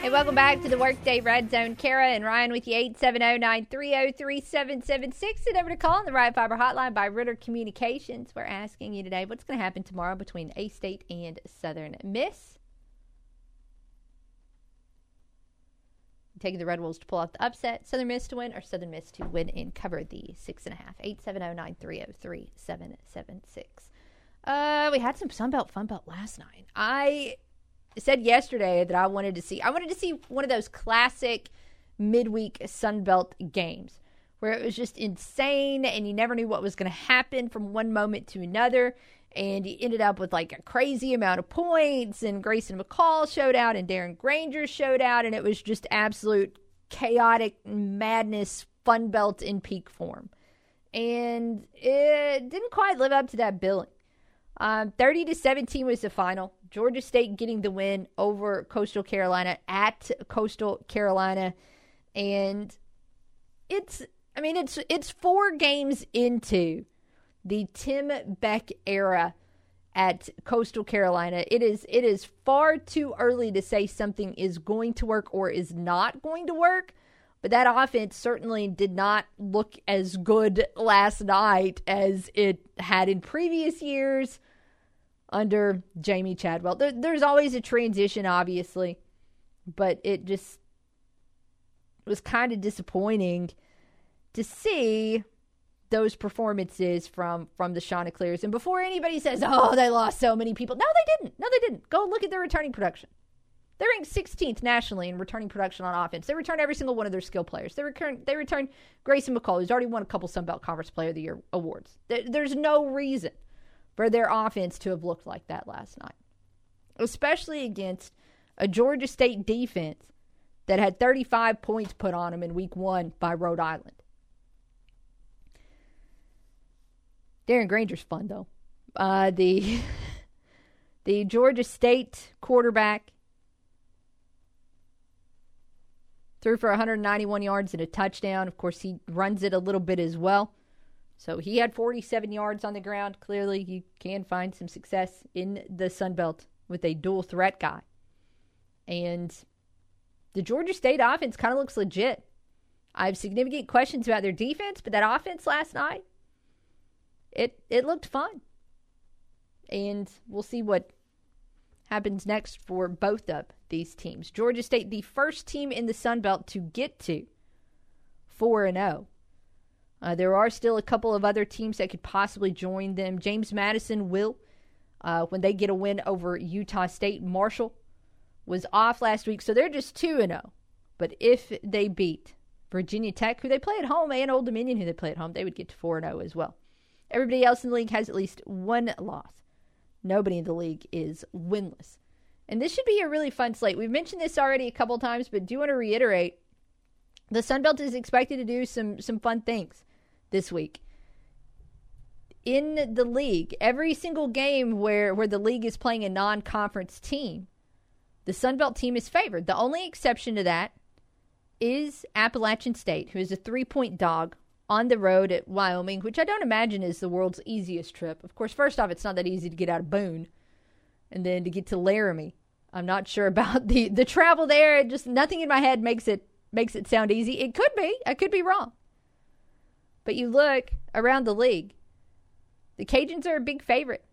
Hey, welcome back to the Workday Red Zone. Kara and Ryan with you, 870-930-3776. And over to call on the Right Fiber Hotline by Ritter Communications. We're asking you today, what's going to happen tomorrow between A-State and Southern Miss? Taking the Red Wolves to pull off the upset, Southern Miss to win, or Southern Miss to win and cover the six and a half. 870-930-3776. Uh, we had some Sunbelt Funbelt last night. I said yesterday that I wanted to see. I wanted to see one of those classic midweek Sunbelt games where it was just insane and you never knew what was going to happen from one moment to another. And you ended up with like a crazy amount of points, and Grayson McCall showed out, and Darren Grainger showed out, and it was just absolute chaotic madness, fun belt in peak form. And it didn't quite live up to that billing. Um, 30 to 17 was the final. Georgia State getting the win over Coastal Carolina at Coastal Carolina. And it's I mean it's it's four games into the Tim Beck era at Coastal Carolina. It is it is far too early to say something is going to work or is not going to work. But that offense certainly did not look as good last night as it had in previous years under Jamie Chadwell. There, there's always a transition, obviously, but it just was kind of disappointing to see those performances from from the Chanticleers. And before anybody says, "Oh, they lost so many people," no, they didn't. No, they didn't. Go look at their returning production. They're ranked 16th nationally in returning production on offense. They return every single one of their skill players. They return they return Grayson McCall, who's already won a couple Sun Belt Conference Player of the Year awards. There's no reason for their offense to have looked like that last night, especially against a Georgia State defense that had 35 points put on them in Week One by Rhode Island. Darren Grainger's fun though. Uh, the the Georgia State quarterback threw for 191 yards and a touchdown. Of course, he runs it a little bit as well. So he had 47 yards on the ground. Clearly, you can find some success in the Sun Belt with a dual threat guy. And the Georgia State offense kind of looks legit. I have significant questions about their defense, but that offense last night, it it looked fun. And we'll see what happens next for both of these teams. Georgia State, the first team in the Sun Belt to get to 4 and 0. Uh, there are still a couple of other teams that could possibly join them. James Madison will uh, when they get a win over Utah State. Marshall was off last week, so they're just 2 and 0. But if they beat Virginia Tech, who they play at home, and Old Dominion, who they play at home, they would get to 4 0 as well. Everybody else in the league has at least one loss. Nobody in the league is winless. And this should be a really fun slate. We've mentioned this already a couple times, but do want to reiterate the Sun Belt is expected to do some some fun things this week. In the league, every single game where, where the league is playing a non conference team, the Sun Belt team is favored. The only exception to that is Appalachian State, who is a three point dog on the road at Wyoming, which I don't imagine is the world's easiest trip. Of course, first off, it's not that easy to get out of Boone, and then to get to Laramie. I'm not sure about the the travel there. Just nothing in my head makes it makes it sound easy. It could be. I could be wrong. But you look around the league, the Cajuns are a big favorite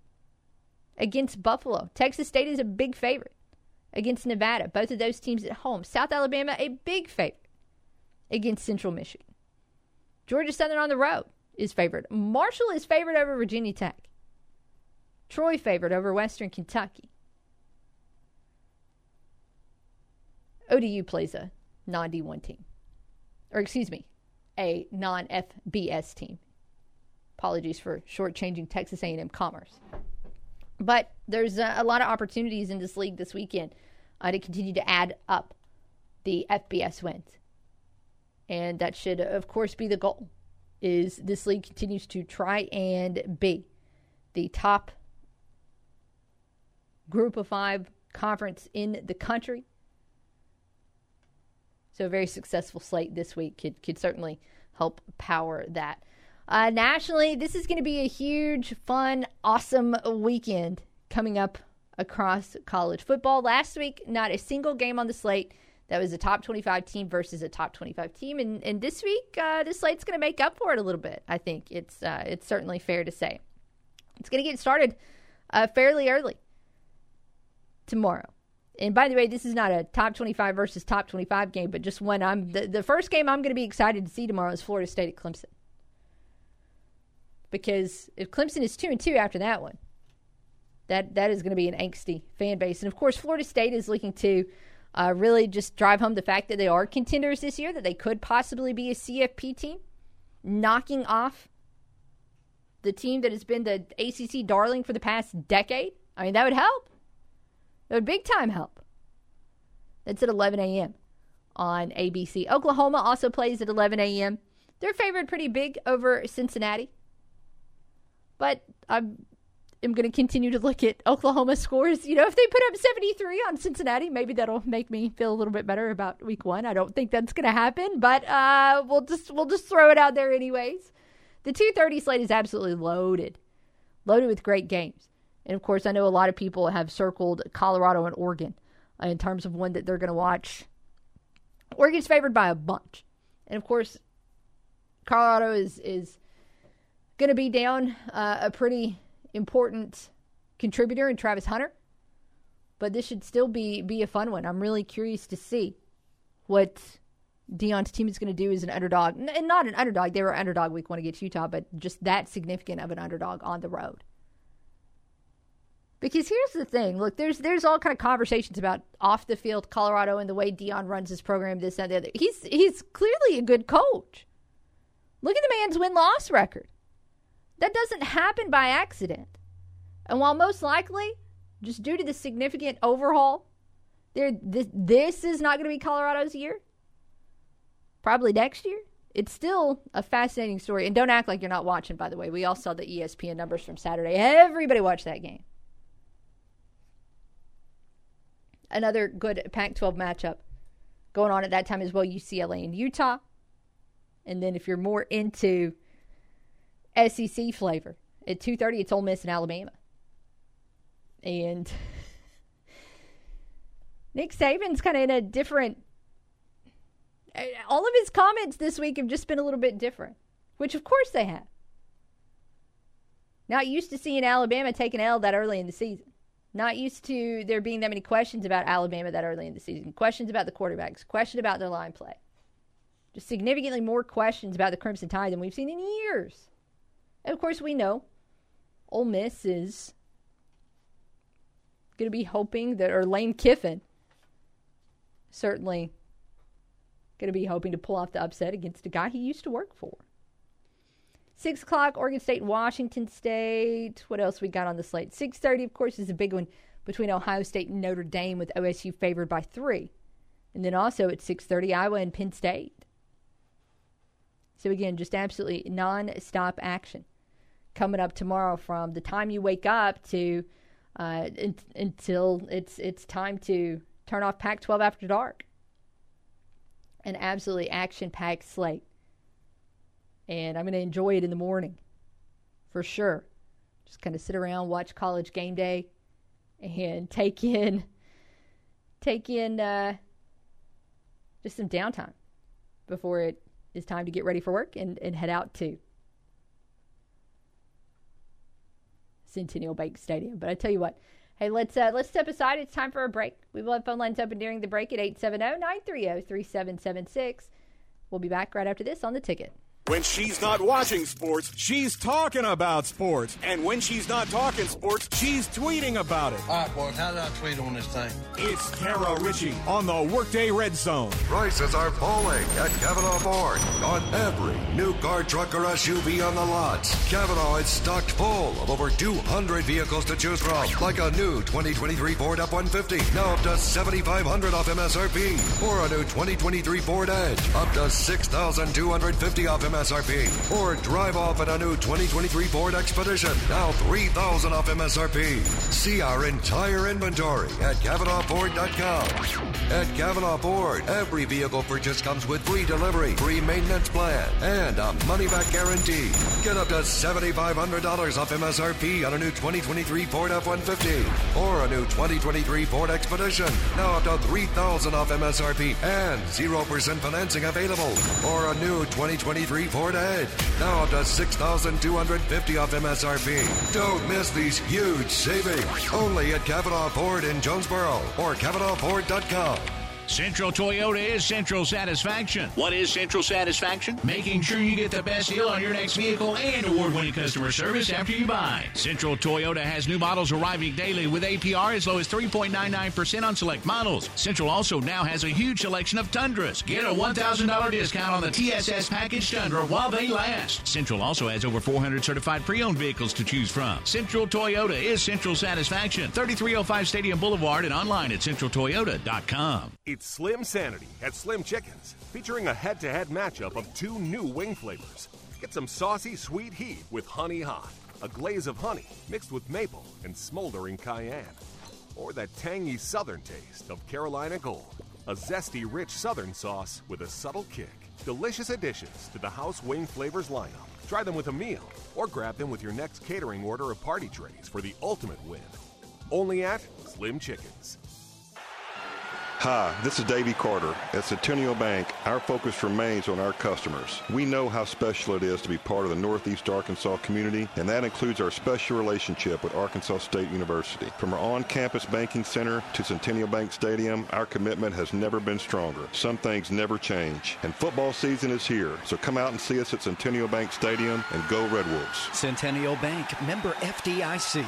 against Buffalo. Texas State is a big favorite against Nevada. Both of those teams at home. South Alabama, a big favorite against Central Michigan. Georgia Southern on the road is favored. Marshall is favored over Virginia Tech. Troy favored over Western Kentucky. ODU plays a non D1 team. Or excuse me, a non FBS team. Apologies for shortchanging Texas A&M Commerce. But there's a, a, lot of opportunities in this league this weekend uh, to continue to add up the FBS wins and that should of course be the goal is this league continues to try and be the top group of 5 conference in the country so a very successful slate this week could could certainly help power that uh, nationally this is going to be a huge fun awesome weekend coming up across college football last week not a single game on the slate that was a top 25 team versus a top 25 team. And, and this week, uh, the slate's going to make up for it a little bit. I think it's uh, it's certainly fair to say. It's going to get started uh, fairly early tomorrow. And by the way, this is not a top 25 versus top 25 game, but just when I'm the, the first game I'm going to be excited to see tomorrow is Florida State at Clemson. Because if Clemson is 2 and 2 after that one, that that is going to be an angsty fan base. And of course, Florida State is looking to uh, really just drive home the fact that they are contenders this year, that they could possibly be a CFP team, knocking off the team that has been the ACC darling for the past decade. I mean, that would help. That would big time help. That's at 11 a.m. on ABC. Oklahoma also plays at 11 a.m. They're favored pretty big over Cincinnati. But I'm am going to continue to look at Oklahoma scores. You know, if they put up 73 on Cincinnati, maybe that'll make me feel a little bit better about week one. I don't think that's going to happen, but uh, we'll just we'll just throw it out there anyways. The 230 slate is absolutely loaded, loaded with great games. And of course, I know a lot of people have circled Colorado and Oregon uh, in terms of one that they're going to watch. Oregon's favored by a bunch. And of course, Colorado is is going to be down uh, a pretty important contributor in Travis Hunter. But this should still be be a fun one. I'm really curious to see what Deion's team is going to do as an underdog, and not an underdog. They were underdog week one against Utah, but just that significant of an underdog on the road. Because here's the thing: look, there's there's all kind of conversations about off the field Colorado and the way Deion runs his program, this and the other. He's he's clearly a good coach. Look at the man's win loss record. That doesn't happen by accident. And while most likely, just due to the significant overhaul, there this, this is not going to be Colorado's year. Probably next year. It's still a fascinating story. And don't act like you're not watching, by the way. We all saw the ESPN numbers from Saturday. Everybody watched that game. Another good Pac 12 matchup going on at that time as well UCLA and Utah. And then if you're more into SEC flavor, at 2:30 it's Ole Miss and Alabama. And Nick Saban's kind of in a different all of his comments this week have just been a little bit different, which of course they have. Not used to seeing Alabama take an L that early in the season. Not used to there being that many questions about Alabama that early in the season. Questions about the quarterbacks, question about their line play. Just significantly more questions about the Crimson Tide than we've seen in years. And of course, we know Ole Miss is going to be hoping that, or Lane Kiffin certainly going to be hoping to pull off the upset against a guy he used to work for. Six o'clock, Oregon State, Washington State. What else we got on the slate? Six thirty, of course, is a big one between Ohio State and Notre Dame, with OSU favored by three, and then also at six thirty, Iowa and Penn State. So again, just absolutely non-stop action coming up tomorrow from the time you wake up to uh, in, until it's it's time to turn off Pac-12 after dark. An absolutely action-packed slate, and I'm going to enjoy it in the morning, for sure. Just kind of sit around, watch College Game Day, and take in take in uh, just some downtime before it is time to get ready for work and, and head out to Centennial Bank Stadium. But I tell you what, hey, let's uh, let's step aside. It's time for a break. We will have phone lines open during the break at 870-930-3776. We'll be back right after this on the ticket. When she's not watching sports, she's talking about sports. And when she's not talking sports, she's tweeting about it. All right, boys, how do I tweet on this thing? It's Kara Richey on the Workday Red Zone. Prices are falling at Cavenaugh Ford on every new car, truck, or SUV on the lots. Cavenaugh is stocked full of over 200 vehicles to choose from, like a new 2023 Ford F-150, now up to 7500 off MSRP, or a new 2023 Ford Edge, up to 6250 off MSRP. MSRP. Or drive off in a new 2023 Ford Expedition, now 3000 off MSRP. See our entire inventory at CavenaughFord.com. At Cavenaugh Ford, every vehicle purchase comes with free delivery, free maintenance plan, and a money back guarantee. Get up to $7,500 off MSRP on a new 2023 Ford F 150 or a new 2023 Ford Expedition, now up to 3000 off MSRP and 0% financing available. Or a new 2023 Ford Edge, now up to 6250 off MSRP. Don't miss these huge savings. Only at Cavenaugh Ford in Jonesboro or CavenaughFord.com. Central Toyota is Central Satisfaction. What is Central Satisfaction? Making sure you get the best deal on your next vehicle and award winning customer service after you buy. Central Toyota has new models arriving daily with APR as low as 3.99% on select models. Central also now has a huge selection of Tundras. Get a $1,000 discount on the TSS package Tundra while they last. Central also has over 400 certified pre owned vehicles to choose from. Central Toyota is Central Satisfaction. 3305 Stadium Boulevard and online at centraltoyota.com. Slim Sanity at Slim Chickens, featuring a head to head matchup of two new wing flavors. Get some saucy sweet heat with honey hot, a glaze of honey mixed with maple and smoldering cayenne. Or that tangy southern taste of Carolina Gold, a zesty rich southern sauce with a subtle kick. Delicious additions to the house wing flavors lineup. Try them with a meal or grab them with your next catering order of party trays for the ultimate win. Only at Slim Chickens. Hi, this is Davey Carter. At Centennial Bank, our focus remains on our customers. We know how special it is to be part of the Northeast Arkansas community, and that includes our special relationship with Arkansas State University. From our on-campus banking center to Centennial Bank Stadium, our commitment has never been stronger. Some things never change, and football season is here. So come out and see us at Centennial Bank Stadium and go Red Wolves. Centennial Bank, member FDIC.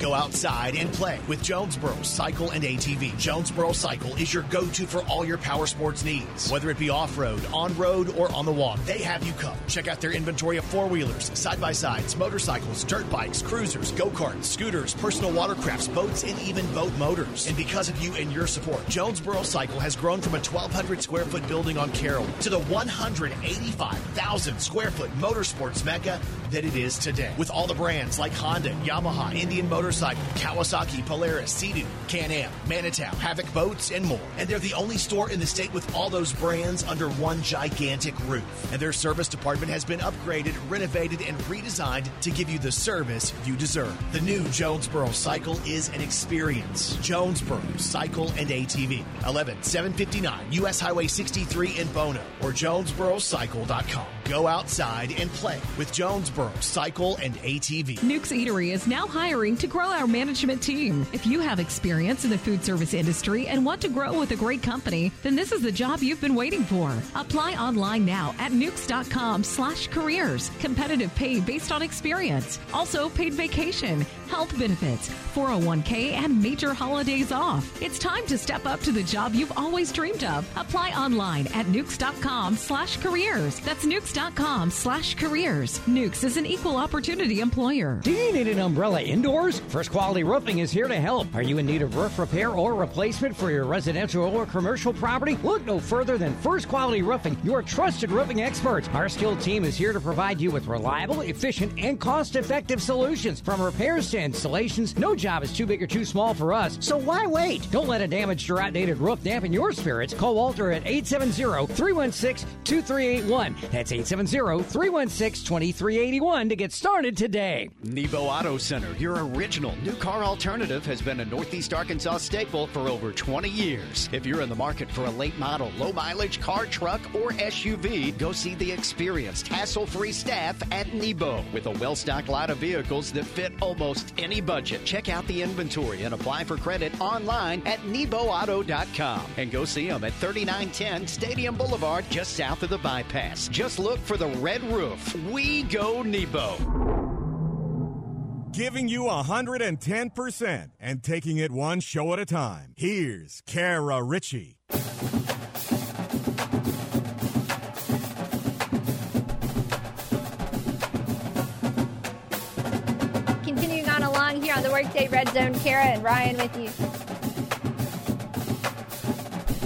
Go outside and play with Jonesboro Cycle and ATV. Jonesboro Cycle is your go-to for all your power sports needs. Whether it be off-road, on-road, or on the water, they have you covered. Check out their inventory of four-wheelers, side-by-sides, motorcycles, dirt bikes, cruisers, go-karts, scooters, personal watercrafts, boats, and even boat motors. And because of you and your support, Jonesboro Cycle has grown from a 1,200 square foot building on Carroll to the 185,000 square foot motorsports mecca that it is today. With all the brands like Honda, Yamaha, Indian Motorcycle, Kawasaki, Polaris, Sea-Doo, Can-Am, Manitou, Havoc Boats, and more. And they're the only store in the state with all those brands under one gigantic roof. And their service department has been upgraded, renovated, and redesigned to give you the service you deserve. The new Jonesboro Cycle is an experience. Jonesboro Cycle and ATV. 11759 US Highway 63 in Bono or jonesborocycle.com. Go outside and play with Jonesboro Cycle and ATV. Nuke's Eatery is now hiring to grow our management team. If you have experience in the food service industry and want to grow with a great company, then this is the job you've been waiting for. Apply online now at nukes.com slash careers. Competitive pay based on experience. Also paid vacation, health benefits, 401k, and major holidays off. It's time to step up to the job you've always dreamed of. Apply online at nukes.com slash careers. That's nukes.com slash careers. Nukes is an equal opportunity employer. Do you need an umbrella indoors? First Quality Roofing is here to help. Are you in need of roof repair or replacement for your residential or commercial property? Look no further than First Quality Roofing, your trusted roofing experts. Our skilled team is here to provide you with reliable, efficient, and cost effective solutions. From repairs to installations, no job is too big or too small for us. So why wait? Don't let a damaged or outdated roof dampen your spirits. Call Walter at 870 316 2381. That's 870 316 2381 to get started today. Nebo Auto Center, your original new car alternative, has been a Northeast Arkansas staple for over 20 years. If you're in the market for a late model, low mileage car, truck, or SUV, go see the experienced, hassle free staff at Nebo with a well stocked lot of vehicles that fit almost any budget. Check out the inventory and apply for credit online at NeboAuto.com and go see them at 3910 Stadium Boulevard, just south of the bypass. Just look for the red roof. We go Nebo. Giving you 110% and taking it one show at a time. Here's Kara Richey. On the Workday Red Zone, Kara and Ryan with you.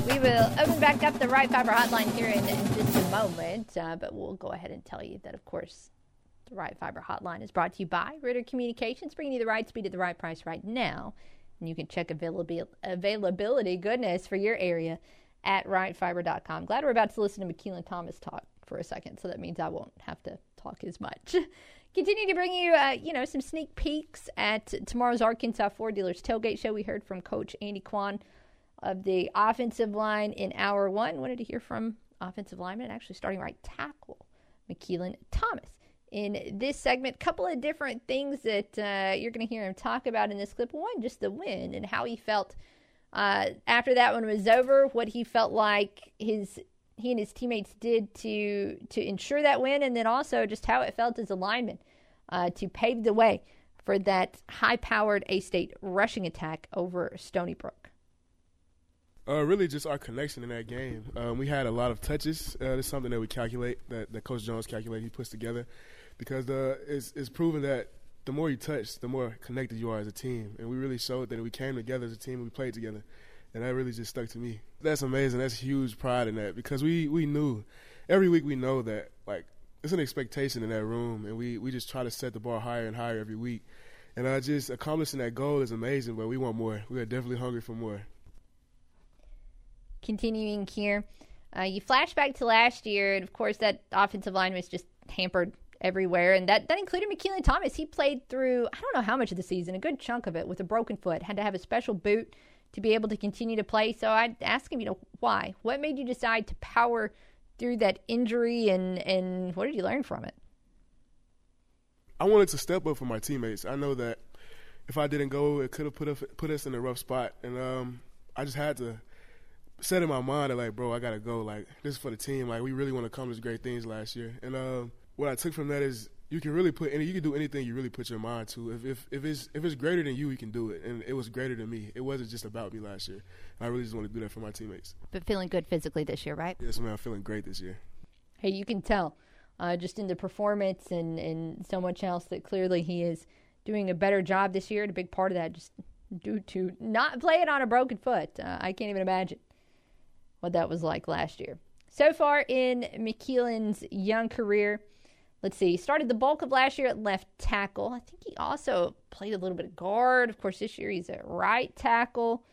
We will open back up the Right Fiber hotline here in, in just a moment, uh, but we'll go ahead and tell you that, of course, the Right Fiber hotline is brought to you by Ritter Communications, bringing you the right speed at the right price right now. And you can check availabil- availability, goodness, for your area at rightfiber.com. Glad we're about to listen to Makilan Thomas talk for a second, so that means I won't have to talk as much. Continue to bring you, uh, you know, some sneak peeks at tomorrow's Arkansas Ford Dealers Tailgate Show. We heard from Coach Andy Kwon of the offensive line in hour one. Wanted to hear from offensive lineman, actually starting right tackle, Makilan Thomas. In this segment, couple of different things that uh, you're going to hear him talk about in this clip. One, just the win and how he felt uh, after that one was over, what he felt like his he and his teammates did to to ensure that win, and then also just how it felt as a lineman uh, to pave the way for that high-powered A-State rushing attack over Stony Brook. Uh, really, just our connection in that game. Um, we had a lot of touches. Uh, something that we calculate, that, that Coach Jones calculate, he puts together, because uh, it's, it's proven that the more you touch, the more connected you are as a team. And we really showed that we came together as a team and we played together. And that really just stuck to me. That's amazing. That's huge pride in that because we, we knew every week we know that like it's an expectation in that room, and we, we just try to set the bar higher and higher every week. And uh, just accomplishing that goal is amazing, but we want more. We are definitely hungry for more. Continuing here, uh, you flash back to last year, and of course that offensive line was just hampered everywhere, and that, that included Makilan Thomas. He played through I don't know how much of the season, a good chunk of it, with a broken foot. Had to have a special boot to be able to continue to play. So I'd ask him, you know, why? What made you decide to power through that injury and, and what did you learn from it? I wanted to step up for my teammates. I know that if I didn't go, it could have put us, put us in a rough spot. And um, I just had to set in my mind that, like, bro, I got to go. Like, this is for the team. Like, we really want to accomplish great things last year. And um, what I took from that is you can really put any, you can do anything you really put your mind to. If, if if it's if it's greater than you, you can do it. And it was greater than me. It wasn't just about me last year. I really just want to do that for my teammates. But feeling good physically this year, right? Yes, man. I'm feeling great this year. Hey, you can tell uh, just in the performance and and so much else that clearly he is doing a better job this year. And a big part of that just due to not playing on a broken foot. Uh, I can't even imagine what that was like last year. So far in Makilan's young career let's see, he started the bulk of last year at left tackle. I think he also played a little bit of guard. Of course, this year he's at right tackle.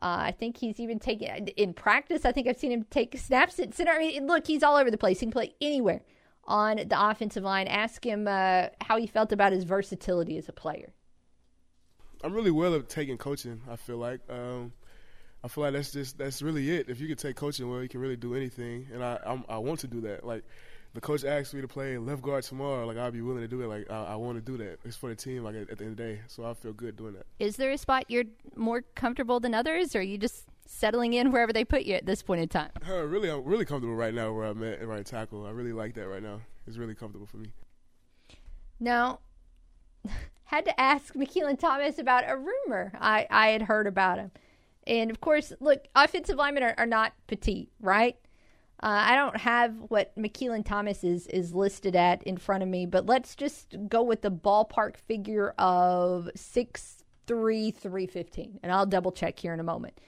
Uh, I think he's even taken in practice. I think I've seen him take snaps at center. I mean, look, he's all over the place. He can play anywhere on the offensive line. Ask him uh, how he felt about his versatility as a player. I'm really well at taking coaching. I feel like um, I feel like that's just that's really it. If you can take coaching well, you can really do anything, and I I'm, i want to do that. Like the coach asked me to play left guard tomorrow, like I'll be willing to do it. Like I, I want to do that. It's for the team. Like at, at, the end of the day, so I feel good doing that. Is there a spot you're more comfortable than others, or are you just settling in wherever they put you at this point in time? Uh, really, I'm really comfortable right now where I'm at right tackle. I really like that right now. It's really comfortable for me. Now, had to ask Makilan Thomas about a rumor I, I had heard about him. And of course, look, offensive linemen are, are not petite, right? Uh, I don't have what Makilan Thomas is is listed at in front of me, but let's just go with the ballpark figure of six three three fifteen, and I'll double check here in a moment.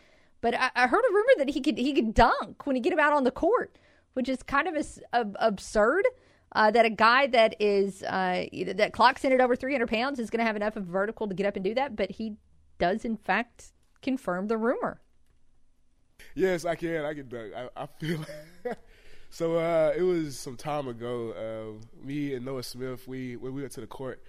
But I, I, heard a rumor that he could he could dunk when he get him out on the court, which is kind of a, a, absurd. Uh, that a guy that is uh, that clocks in at over 300 pounds is going to have enough of vertical to get up and do that, but he does in fact confirm the rumor. Yes, I can. I can dunk. I, I feel. so uh, it was some time ago. Uh, me and Noah Smith, we when we went to the court.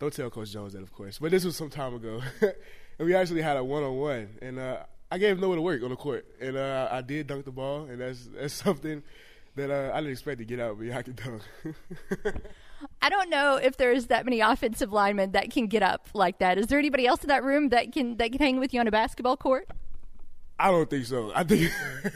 Don't tell Coach Jones that, of course. But this was some time ago, and we actually had a one on one, and uh, I gave Noah to work on the court, and uh, I did dunk the ball, and that's that's something that uh, I didn't expect to get out, but yeah, I can dunk. I don't know if there's that many offensive linemen that can get up like that. Is there anybody else in that room that can that can hang with you on a basketball court? I don't think so. I think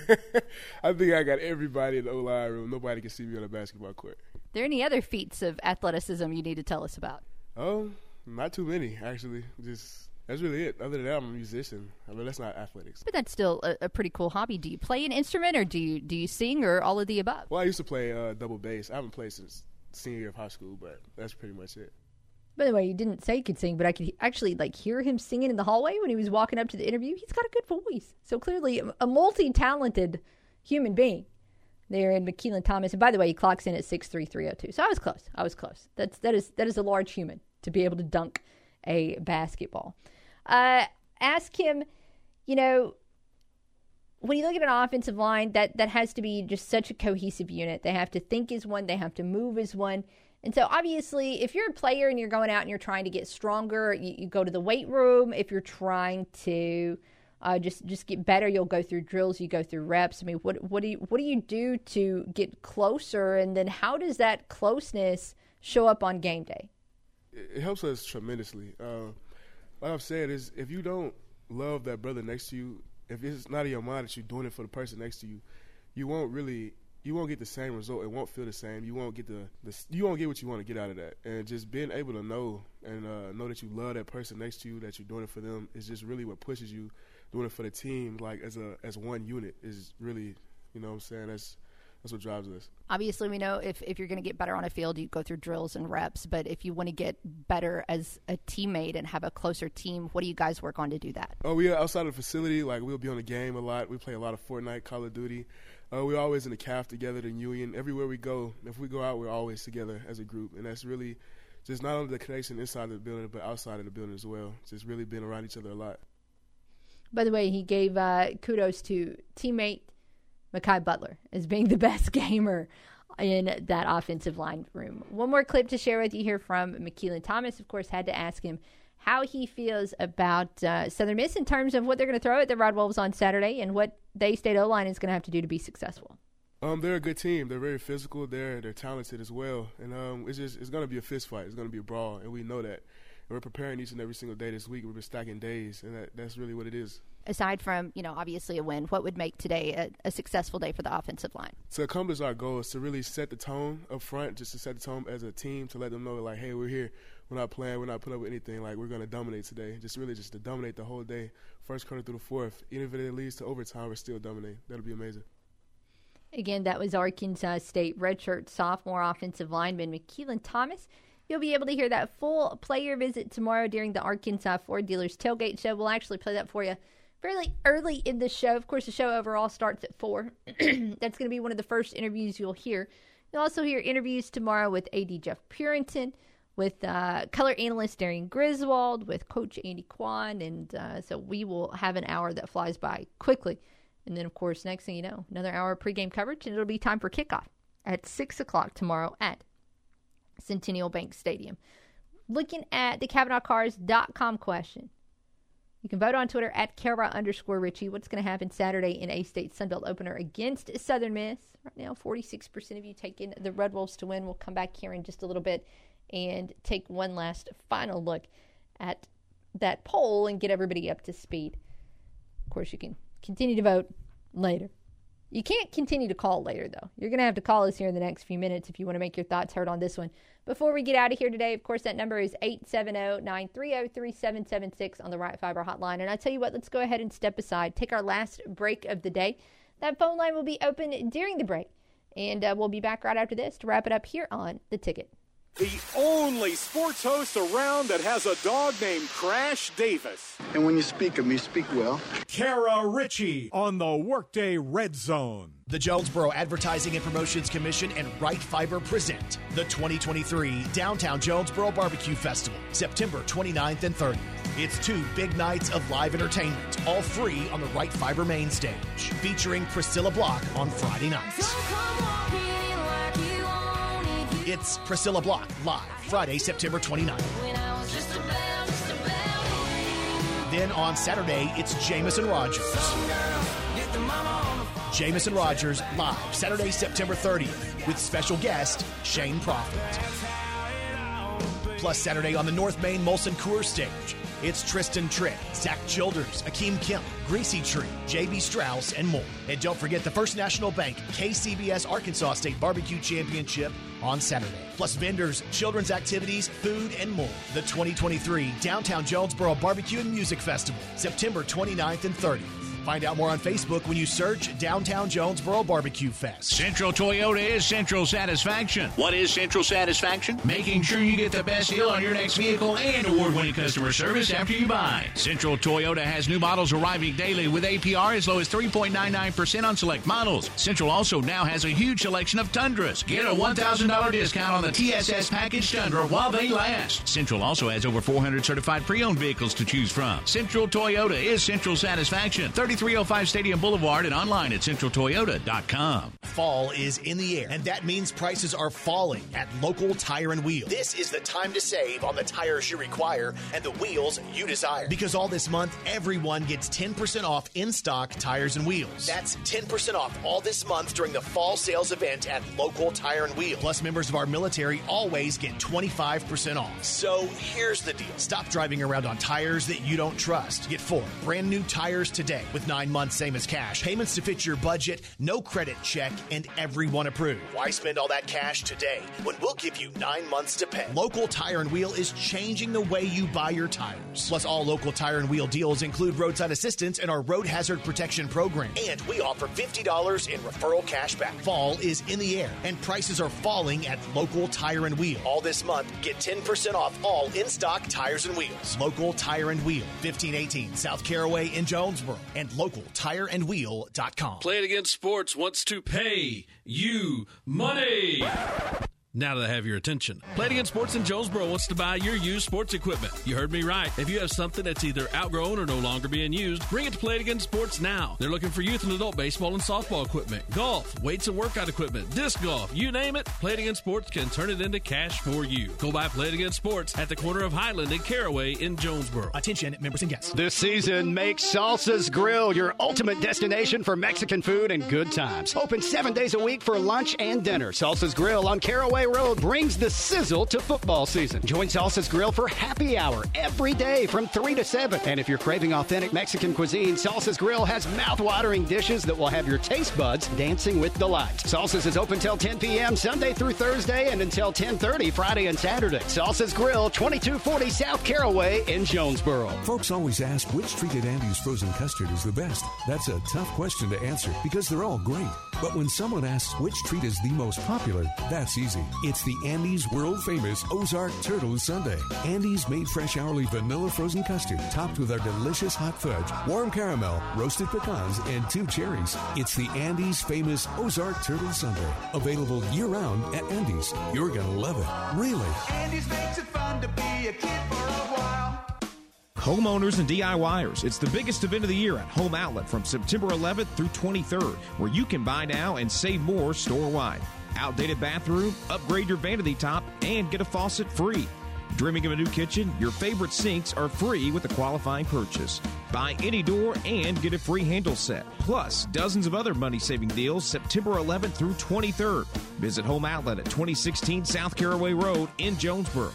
I think I got everybody in the O line room. Nobody can see me on a basketball court. Are there any other feats of athleticism you need to tell us about? Oh, not too many actually. Just that's really it. Other than that, I'm a musician. I mean, that's not athletics. But that's still a, a, pretty cool hobby. Do you play an instrument, or do you do you sing, or all of the above? Well, I used to play uh, double bass. I haven't played since senior year of high school, but that's pretty much it. By the way, he didn't say he could sing, but I could actually like hear him singing in the hallway when he was walking up to the interview. He's got a good voice, so clearly a multi-talented human being there in Makilan Thomas. And by the way, he clocks in at six three three zero oh two. So I was close. I was close. That's that is that is a large human to be able to dunk a basketball. Uh, ask him, you know, when you look at an offensive line, that that has to be just such a cohesive unit. They have to think as one. They have to move as one. And so, obviously, if you're a player and you're going out and you're trying to get stronger, you, you go to the weight room. If you're trying to uh, just just get better, you'll go through drills. You go through reps. I mean, what what do you what do you do to get closer? And then, how does that closeness show up on game day? It helps us tremendously. Uh, like I've said, is if you don't love that brother next to you, if it's not in your mind that you're doing it for the person next to you, you won't really you won't get the same result. It won't feel the same. You won't get the, the you won't get what you want to get out of that. And just being able to know and uh, know that you love that person next to you, that you're doing it for them, is just really what pushes you. Doing it for the team, like as a as one unit, is really, you know, what I'm saying that's that's what drives us. Obviously, we know if, if you're going to get better on a field, you go through drills and reps. But if you want to get better as a teammate and have a closer team, what do you guys work on to do that? Oh, we are outside of the facility. Like we'll be on the game a lot. We play a lot of Fortnite, Call of Duty. Uh, we're always in the calf together, the union. Everywhere we go, if we go out, we're always together as a group, and that's really just not only the connection inside the building, but outside of the building as well. Just really being around each other a lot. By the way, he gave uh, kudos to teammate Makai Butler as being the best gamer in that offensive line room. One more clip to share with you here from Makilan Thomas. Of course, had to ask him how he feels about uh, Southern Miss in terms of what they're going to throw at the Red Wolves on Saturday and what Day State O line is going to have to do to be successful. Um, they're a good team. They're very physical. They're they're talented as well, and um, it's just it's going to be a fist fight. It's going to be a brawl, and we know that. And we're preparing each and every single day this week. We've been stacking days, and that, that's really what it is. Aside from you know obviously a win, what would make today a, a successful day for the offensive line? To accomplish our goal is to really set the tone up front, just to set the tone as a team, to let them know like, hey, we're here. We're not playing. We're not putting up with anything. Like we're going to dominate today. Just really just to dominate the whole day, first quarter through the fourth. Even if it leads to overtime, we're still dominating. That'll be amazing. Again, that was Arkansas State redshirt sophomore offensive lineman Makilan Thomas. You'll be able to hear that full player visit tomorrow during the Arkansas Ford Dealers Tailgate Show. We'll actually play that for you fairly early in the show. Of course, the show overall starts at 4. That's going to be one of the first interviews you'll hear. You'll also hear interviews tomorrow with AD Jeff Purinton, with uh, color analyst Darian Griswold, with Coach Andy Kwon, and uh, so we will have an hour that flies by quickly. And then, of course, next thing you know, another hour of pregame coverage, and it'll be time for kickoff at 6 o'clock tomorrow at Centennial Bank Stadium. Looking at the CavenaughCars.com question. You can vote on Twitter at Kara underscore Richey. What's going to happen Saturday in A State Sunbelt opener against Southern Miss? Right now, 46% of you taking the Red Wolves to win. We'll come back here in just a little bit and take one last final look at that poll and get everybody up to speed. Of course, you can continue to vote later. You can't continue to call later, though. You're going to have to call us here in the next few minutes if you want to make your thoughts heard on this one. Before we get out of here today, of course, that number is 870 930 3776 on the Right Fiber hotline. And I tell you what, let's go ahead and step aside, take our last break of the day. That phone line will be open during the break. And uh, we'll be back right after this to wrap it up here on The Ticket. The only sports host around that has a dog named Crash Davis. And when you speak of me, speak well. Kara Richey on the Workday Red Zone. The Jonesboro Advertising and Promotions Commission and Right Fiber present the 2023 Downtown Jonesboro Barbecue Festival, September 29th and 30th. It's two big nights of live entertainment, all free on the Right Fiber main stage, featuring Priscilla Block on Friday nights. It's Priscilla Block live Friday, September 29th. Then on Saturday, it's Jamison Rogers. Jamison Rogers live Saturday, September 30th with special guest Shane Profitt. Plus Saturday on the North Main Molson Coors stage, it's Tristan Trick, Zach Childers, Akeem Kemp, Greasy Tree, JB Strauss, and more. And don't forget the First National Bank KCBS Arkansas State Barbecue Championship on Saturday. Plus vendors, children's activities, food, and more. The 2023 Downtown Jonesboro Barbecue and Music Festival, September 29th and 30th. Find out more on Facebook when you search Downtown Jonesboro Barbecue Fest. Central Toyota is Central Satisfaction. What is Central Satisfaction? Making sure you get the best deal on your next vehicle and award winning customer service after you buy. Central Toyota has new models arriving daily with APR as low as 3.99% on select models. Central also now has a huge selection of Tundras. Get a $1,000 discount on the TSS package Tundra while they last. Central also has over 400 certified pre owned vehicles to choose from. Central Toyota is Central Satisfaction. 3305 Stadium Boulevard and online at centraltoyota.com. Fall is in the air, and that means prices are falling at local tire and wheel. This is the time to save on the tires you require and the wheels you desire. Because all this month, everyone gets 10% off in stock tires and wheels. That's 10% off all this month during the fall sales event at local tire and wheel. Plus, members of our military always get 25% off. So here's the deal stop driving around on tires that you don't trust. Get four brand new tires today with nine months, same as cash. Payments to fit your budget, no credit check, and everyone approved. Why spend all that cash today when we'll give you nine months to pay? Local Tire and Wheel is changing the way you buy your tires. Plus, all local Tire and Wheel deals include roadside assistance and our road hazard protection program. And we offer $50 in referral cash back. Fall is in the air, and prices are falling at local Tire and Wheel. All this month, get 10% off all in stock tires and wheels. Local Tire and Wheel, 1518 South Caraway in Jonesboro, and localtireandwheel.com. Play It Again Sports wants to pay you money. Now that I have your attention, Play It Again Sports in Jonesboro wants to buy your used sports equipment. You heard me right. If you have something that's either outgrown or no longer being used, bring it to Play It Again Sports now. They're looking for youth and adult baseball and softball equipment, golf, weights and workout equipment, disc golf, you name it. Play It Again Sports can turn it into cash for you. Go by Play It Again Sports at the corner of Highland and Caraway in Jonesboro. Attention, members and guests. This season, make Salsa's Grill your ultimate destination for Mexican food and good times. Open seven days a week for lunch and dinner. Salsa's Grill on Caraway Road brings the sizzle to football season. Join Salsa's Grill for happy hour every day from 3 to 7. And if you're craving authentic Mexican cuisine, Salsa's Grill has mouth-watering dishes that will have your taste buds dancing with delight. Salsa's is open till 10 p.m. Sunday through Thursday and until 10:30 Friday and Saturday. Salsa's Grill, 2240 South Caraway in Jonesboro. Folks always ask which treated Andy's frozen custard is the best. That's a tough question to answer because they're all great. But when someone asks which treat is the most popular, that's easy. It's the Andy's world famous Ozark Turtle Sundae. Andy's made fresh hourly vanilla frozen custard topped with our delicious hot fudge, warm caramel, roasted pecans, and two cherries. It's the Andy's famous Ozark Turtle Sundae. Available year round at Andy's. You're going to love it. Really. Andy's makes it fun to be a kid for a while. Homeowners and DIYers, it's the biggest event of the year at Home Outlet from September 11th through 23rd, where you can buy now and save more store wide. Outdated bathroom, upgrade your vanity top, and get a faucet free. Dreaming of a new kitchen? Your favorite sinks are free with a qualifying purchase. Buy any door and get a free handle set. Plus, dozens of other money saving deals September 11th through 23rd. Visit Home Outlet at 2016 South Caraway Road in Jonesboro.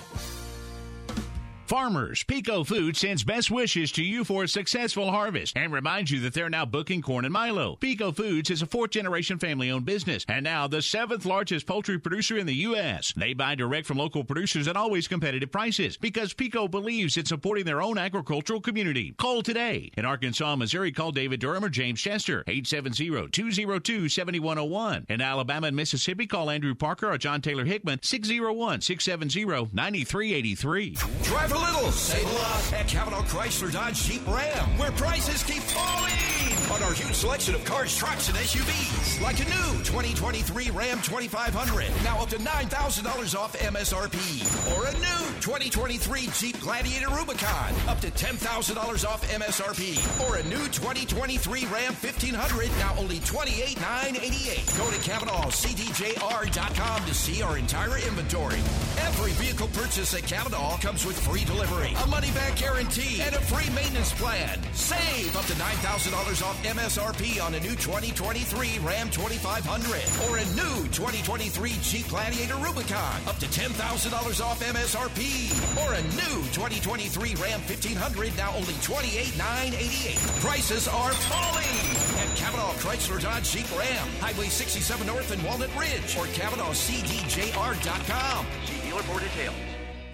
Farmers, Peco Food sends best wishes to you for a successful harvest and reminds you that they're now booking corn and Milo. Peco Foods is a fourth generation family owned business and now the seventh largest poultry producer in the U.S. They buy direct from local producers at always competitive prices because Peco believes in supporting their own agricultural community. Call today. In Arkansas, Missouri, call David Durham or James Chester, 870 202 7101. In Alabama and Mississippi, call Andrew Parker or John Taylor Hickman, 601 670 9383. Little, save a lot at Cavenaugh Chrysler Dodge Jeep Ram, where prices keep falling on our huge selection of cars, trucks, and SUVs. Like a new 2023 Ram 2500, now up to $9,000 off MSRP. Or a new 2023 Jeep Gladiator Rubicon, up to $10,000 off MSRP. Or a new 2023 Ram 1500, now only $28,988. Go to CavenaughCDJR.com to see our entire inventory. Every vehicle purchase at Cavenaugh comes with free delivery, a money back guarantee, and a free maintenance plan. Save up to $9,000 off MSRP on a new 2023 Ram 2500 or a new 2023 Jeep Gladiator Rubicon. Up to $10,000 off MSRP or a new 2023 Ram 1500 now only $28,988. Prices are falling at Cavenaugh Chrysler Dodge Jeep Ram, Highway 67 North and Walnut Ridge or CavenaughCDJR.com. See dealer for details.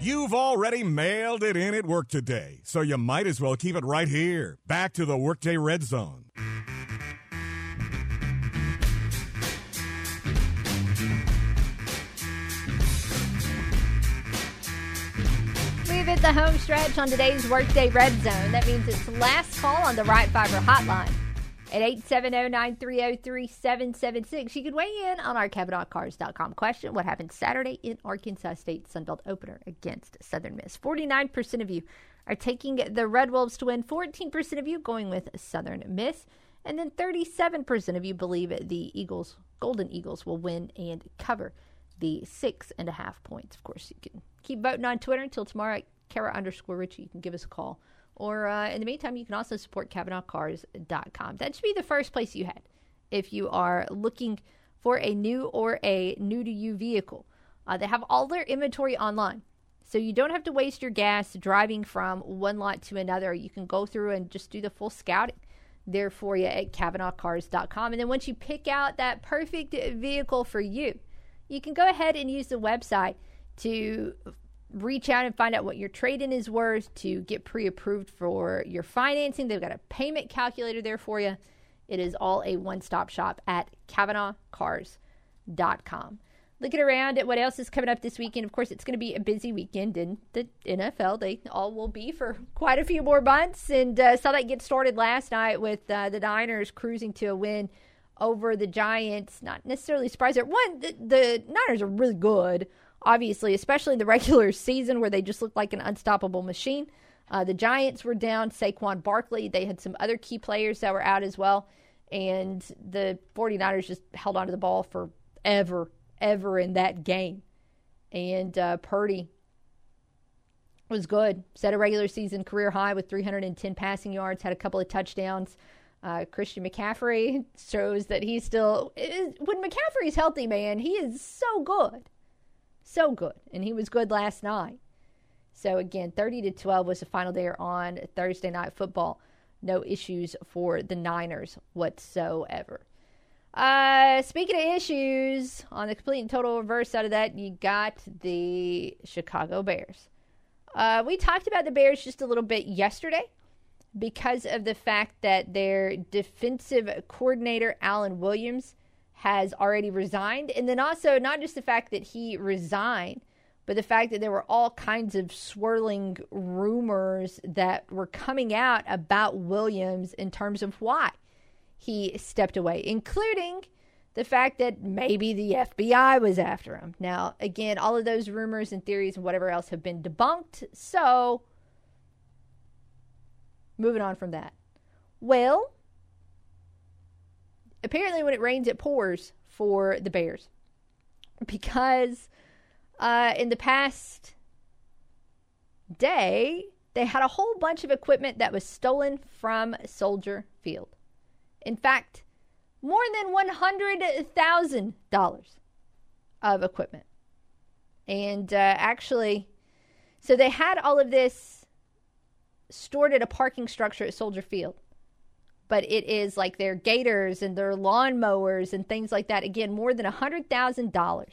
You've already mailed it in at work today, so you might as well keep it right here. Back to the Workday Red Zone. The home stretch on today's Workday Red Zone. That means it's last call on the Right Fiber hotline at 870-930-3776. You can weigh in on our CavenaughCars.com question. What happened Saturday in Arkansas State Sunbelt opener against Southern Miss? 49% of you are taking the Red Wolves to win. 14% of you going with Southern Miss. And then 37% of you believe the Eagles, Golden Eagles, will win and cover the six and a half points. Of course, you can keep voting on Twitter until tomorrow Kara underscore Richey. You can give us a call. Or uh, in the meantime, you can also support CavenaughCars.com. That should be the first place you head if you are looking for a new or a new to you vehicle. Uh, they have all their inventory online. So you don't have to waste your gas driving from one lot to another. You can go through and just do the full scouting there for you at CavenaughCars.com. And then once you pick out that perfect vehicle for you, you can go ahead and use the website to reach out and find out what your trade in is worth, to get pre approved for your financing. They've got a payment calculator there for you. It is all a one stop shop at CavenaughCars.com. Looking around at what else is coming up this weekend. Of course, it's going to be a busy weekend in the NFL. They all will be for quite a few more months. And uh, saw that get started last night with uh, the Niners cruising to a win over the Giants. Not necessarily surprised. One, the, the Niners are really good, obviously, especially the regular season where they just looked like an unstoppable machine. Uh, the Giants were down Saquon Barkley. They had some other key players that were out as well. And the 49ers just held onto the ball forever, ever in that game. And uh, Purdy was good. Set a regular season career high with 310 passing yards, had a couple of touchdowns. Uh, Christian McCaffrey shows that he's still. Is, when McCaffrey's healthy, man, he is so good. So good. And he was good last night. So again, 30 to 12 was the final there on Thursday night football. No issues for the Niners whatsoever. Uh, speaking of issues, on the complete and total reverse side of that, you got the Chicago Bears. Uh, we talked about the Bears just a little bit yesterday because of the fact that their defensive coordinator, Alan Williams, has already resigned. And then also, not just the fact that he resigned, but the fact that there were all kinds of swirling rumors that were coming out about Williams in terms of why he stepped away, including the fact that maybe the FBI was after him. Now, again, all of those rumors and theories and whatever else have been debunked. So, moving on from that. Well, apparently, when it rains, it pours for the Bears because uh, in the past day, they had a whole bunch of equipment that was stolen from Soldier Field. In fact, more than $100,000 of equipment. And uh, actually, so they had all of this stored at a parking structure at Soldier Field. But it is like their gators and their lawnmowers and things like that. Again, more than $100,000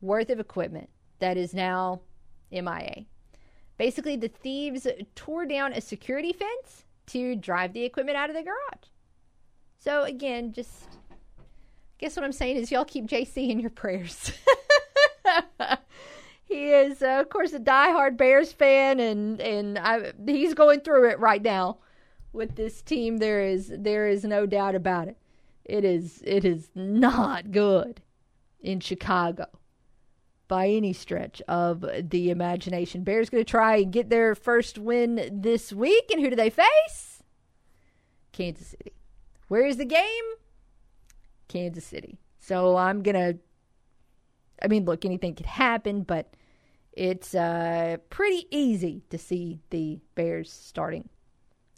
worth of equipment that is now MIA. Basically, the thieves tore down a security fence to drive the equipment out of the garage. So, again, just guess what I'm saying is y'all keep JC in your prayers. he is, uh, of course, a diehard Bears fan, and and I, he's going through it right now with this team. There is there is no doubt about it. It is it is not good in Chicago by any stretch of the imagination. Bears going to try and get their first win this week, and who do they face? Kansas City. Where is the game? Kansas City. So I'm gonna. I mean, look, anything could happen, but it's uh, pretty easy to see the Bears starting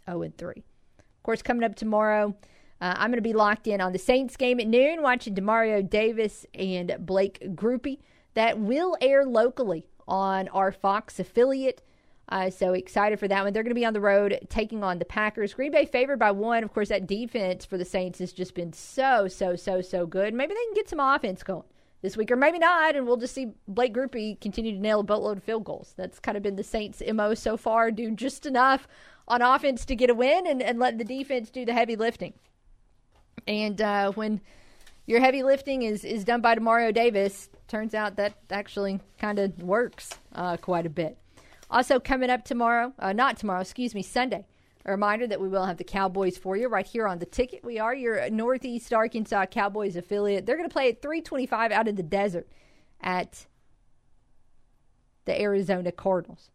0 and 3. Of course, coming up tomorrow, uh, I'm going to be locked in on the Saints game at noon, watching Demario Davis and Blake Grupe. That will air locally on our Fox affiliate. Uh, so excited for that one. They're going to be on the road taking on the Packers. Green Bay favored by one. Of course, that defense for the Saints has just been so, so, so, so good. Maybe they can get some offense going this week, or maybe not, and we'll just see Blake Grupe continue to nail a boatload of field goals. That's kind of been the Saints' MO so far, do just enough on offense to get a win and, and let the defense do the heavy lifting. And uh, when your heavy lifting is, is done by Demario Davis, turns out that actually kind of works uh, quite a bit. Also, coming up tomorrow, uh, not tomorrow, excuse me, Sunday. A reminder that we will have the Cowboys for you right here on the ticket. We are your Northeast Arkansas Cowboys affiliate. They're going to play at 325 out in the desert at the Arizona Cardinals.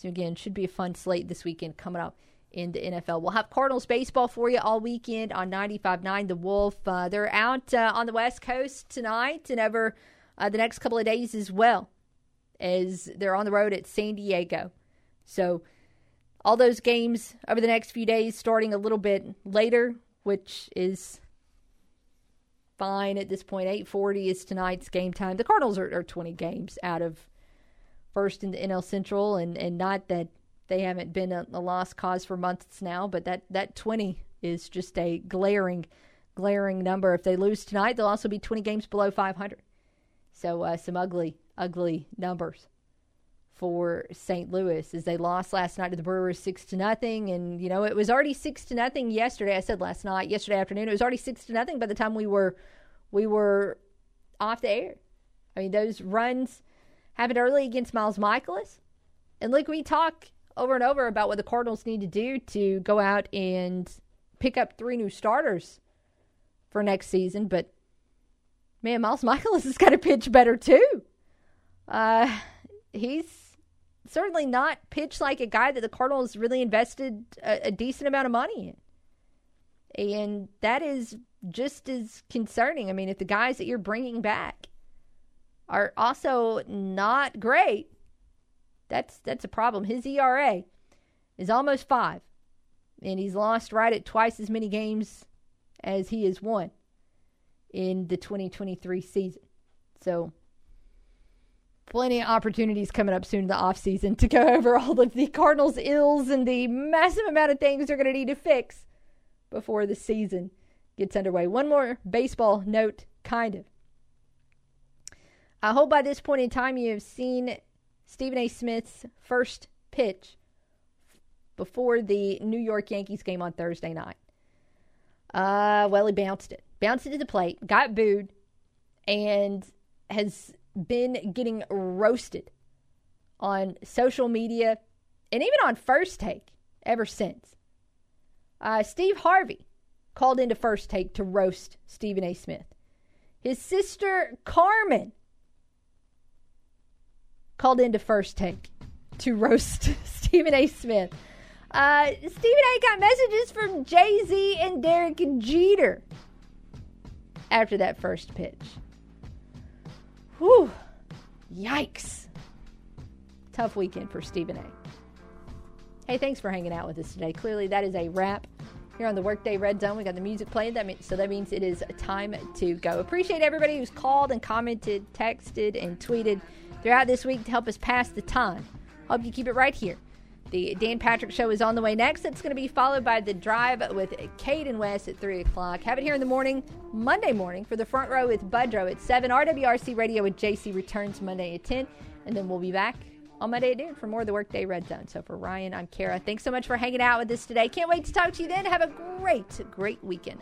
So, again, should be a fun slate this weekend coming up in the NFL. We'll have Cardinals baseball for you all weekend on 95.9 The Wolf. Uh, they're out uh, on the West Coast tonight and over uh, the next couple of days as well as they're on the road at San Diego. So, all those games over the next few days, starting a little bit later, which is fine at this point. 8:40 is tonight's game time. The Cardinals are, are 20 games out of first in the NL Central, and and not that they haven't been a, a lost cause for months now, but that that 20 is just a glaring, glaring number. If they lose tonight, they'll also be 20 games below 500. So uh, some ugly, ugly numbers for St. Louis as they lost last night to the Brewers six to nothing. And you know it was already six to nothing yesterday. I said last night, yesterday afternoon, it was already six to nothing by the time we were we were off the air. I mean those runs happened early against Miles Mikolas. and look, we talk over and over about what the Cardinals need to do to go out and pick up three new starters for next season, but man, Miles Mikolas has got to pitch better too. Uh, he's certainly not pitched like a guy that the Cardinals really invested a, a decent amount of money in. And that is just as concerning. I mean, if the guys that you're bringing back are also not great, that's that's a problem. His ERA is almost five, and he's lost right at twice as many games as he has won in the 2023 season. So, plenty of opportunities coming up soon in the offseason to go over all of the Cardinals' ills and the massive amount of things they're going to need to fix before the season gets underway. One more baseball note, kind of. I hope by this point in time you have seen Stephen A. Smith's first pitch before the New York Yankees game on Thursday night. Uh, well, he bounced it, bounced it to the plate, got booed, and has been getting roasted on social media and even on First Take ever since. Uh, Steve Harvey called into First Take to roast Stephen A. Smith. His sister Carmen called into First Take to roast Stephen A. Smith. Uh, Stephen A. got messages from Jay Z and Derek Jeter after that first pitch. Whew. Yikes. Tough weekend for Stephen A. Hey, thanks for hanging out with us today. Clearly, that is a wrap here on the Workday Red Zone. We got the music playing, that means, so that means it is time to go. Appreciate everybody who's called and commented, texted, and tweeted throughout this week to help us pass the time. Hope you keep it right here. The Dan Patrick Show is on the way next. It's going to be followed by The Drive with Kate and Wes at 3 o'clock. Have it here in the morning, Monday morning, for the front row with Budrow at 7. RWRC Radio with JC returns Monday at 10. And then we'll be back on Monday at noon for more of the Workday Red Zone. So for Ryan, I'm Kara. Thanks so much for hanging out with us today. Can't wait to talk to you then. Have a great, great weekend.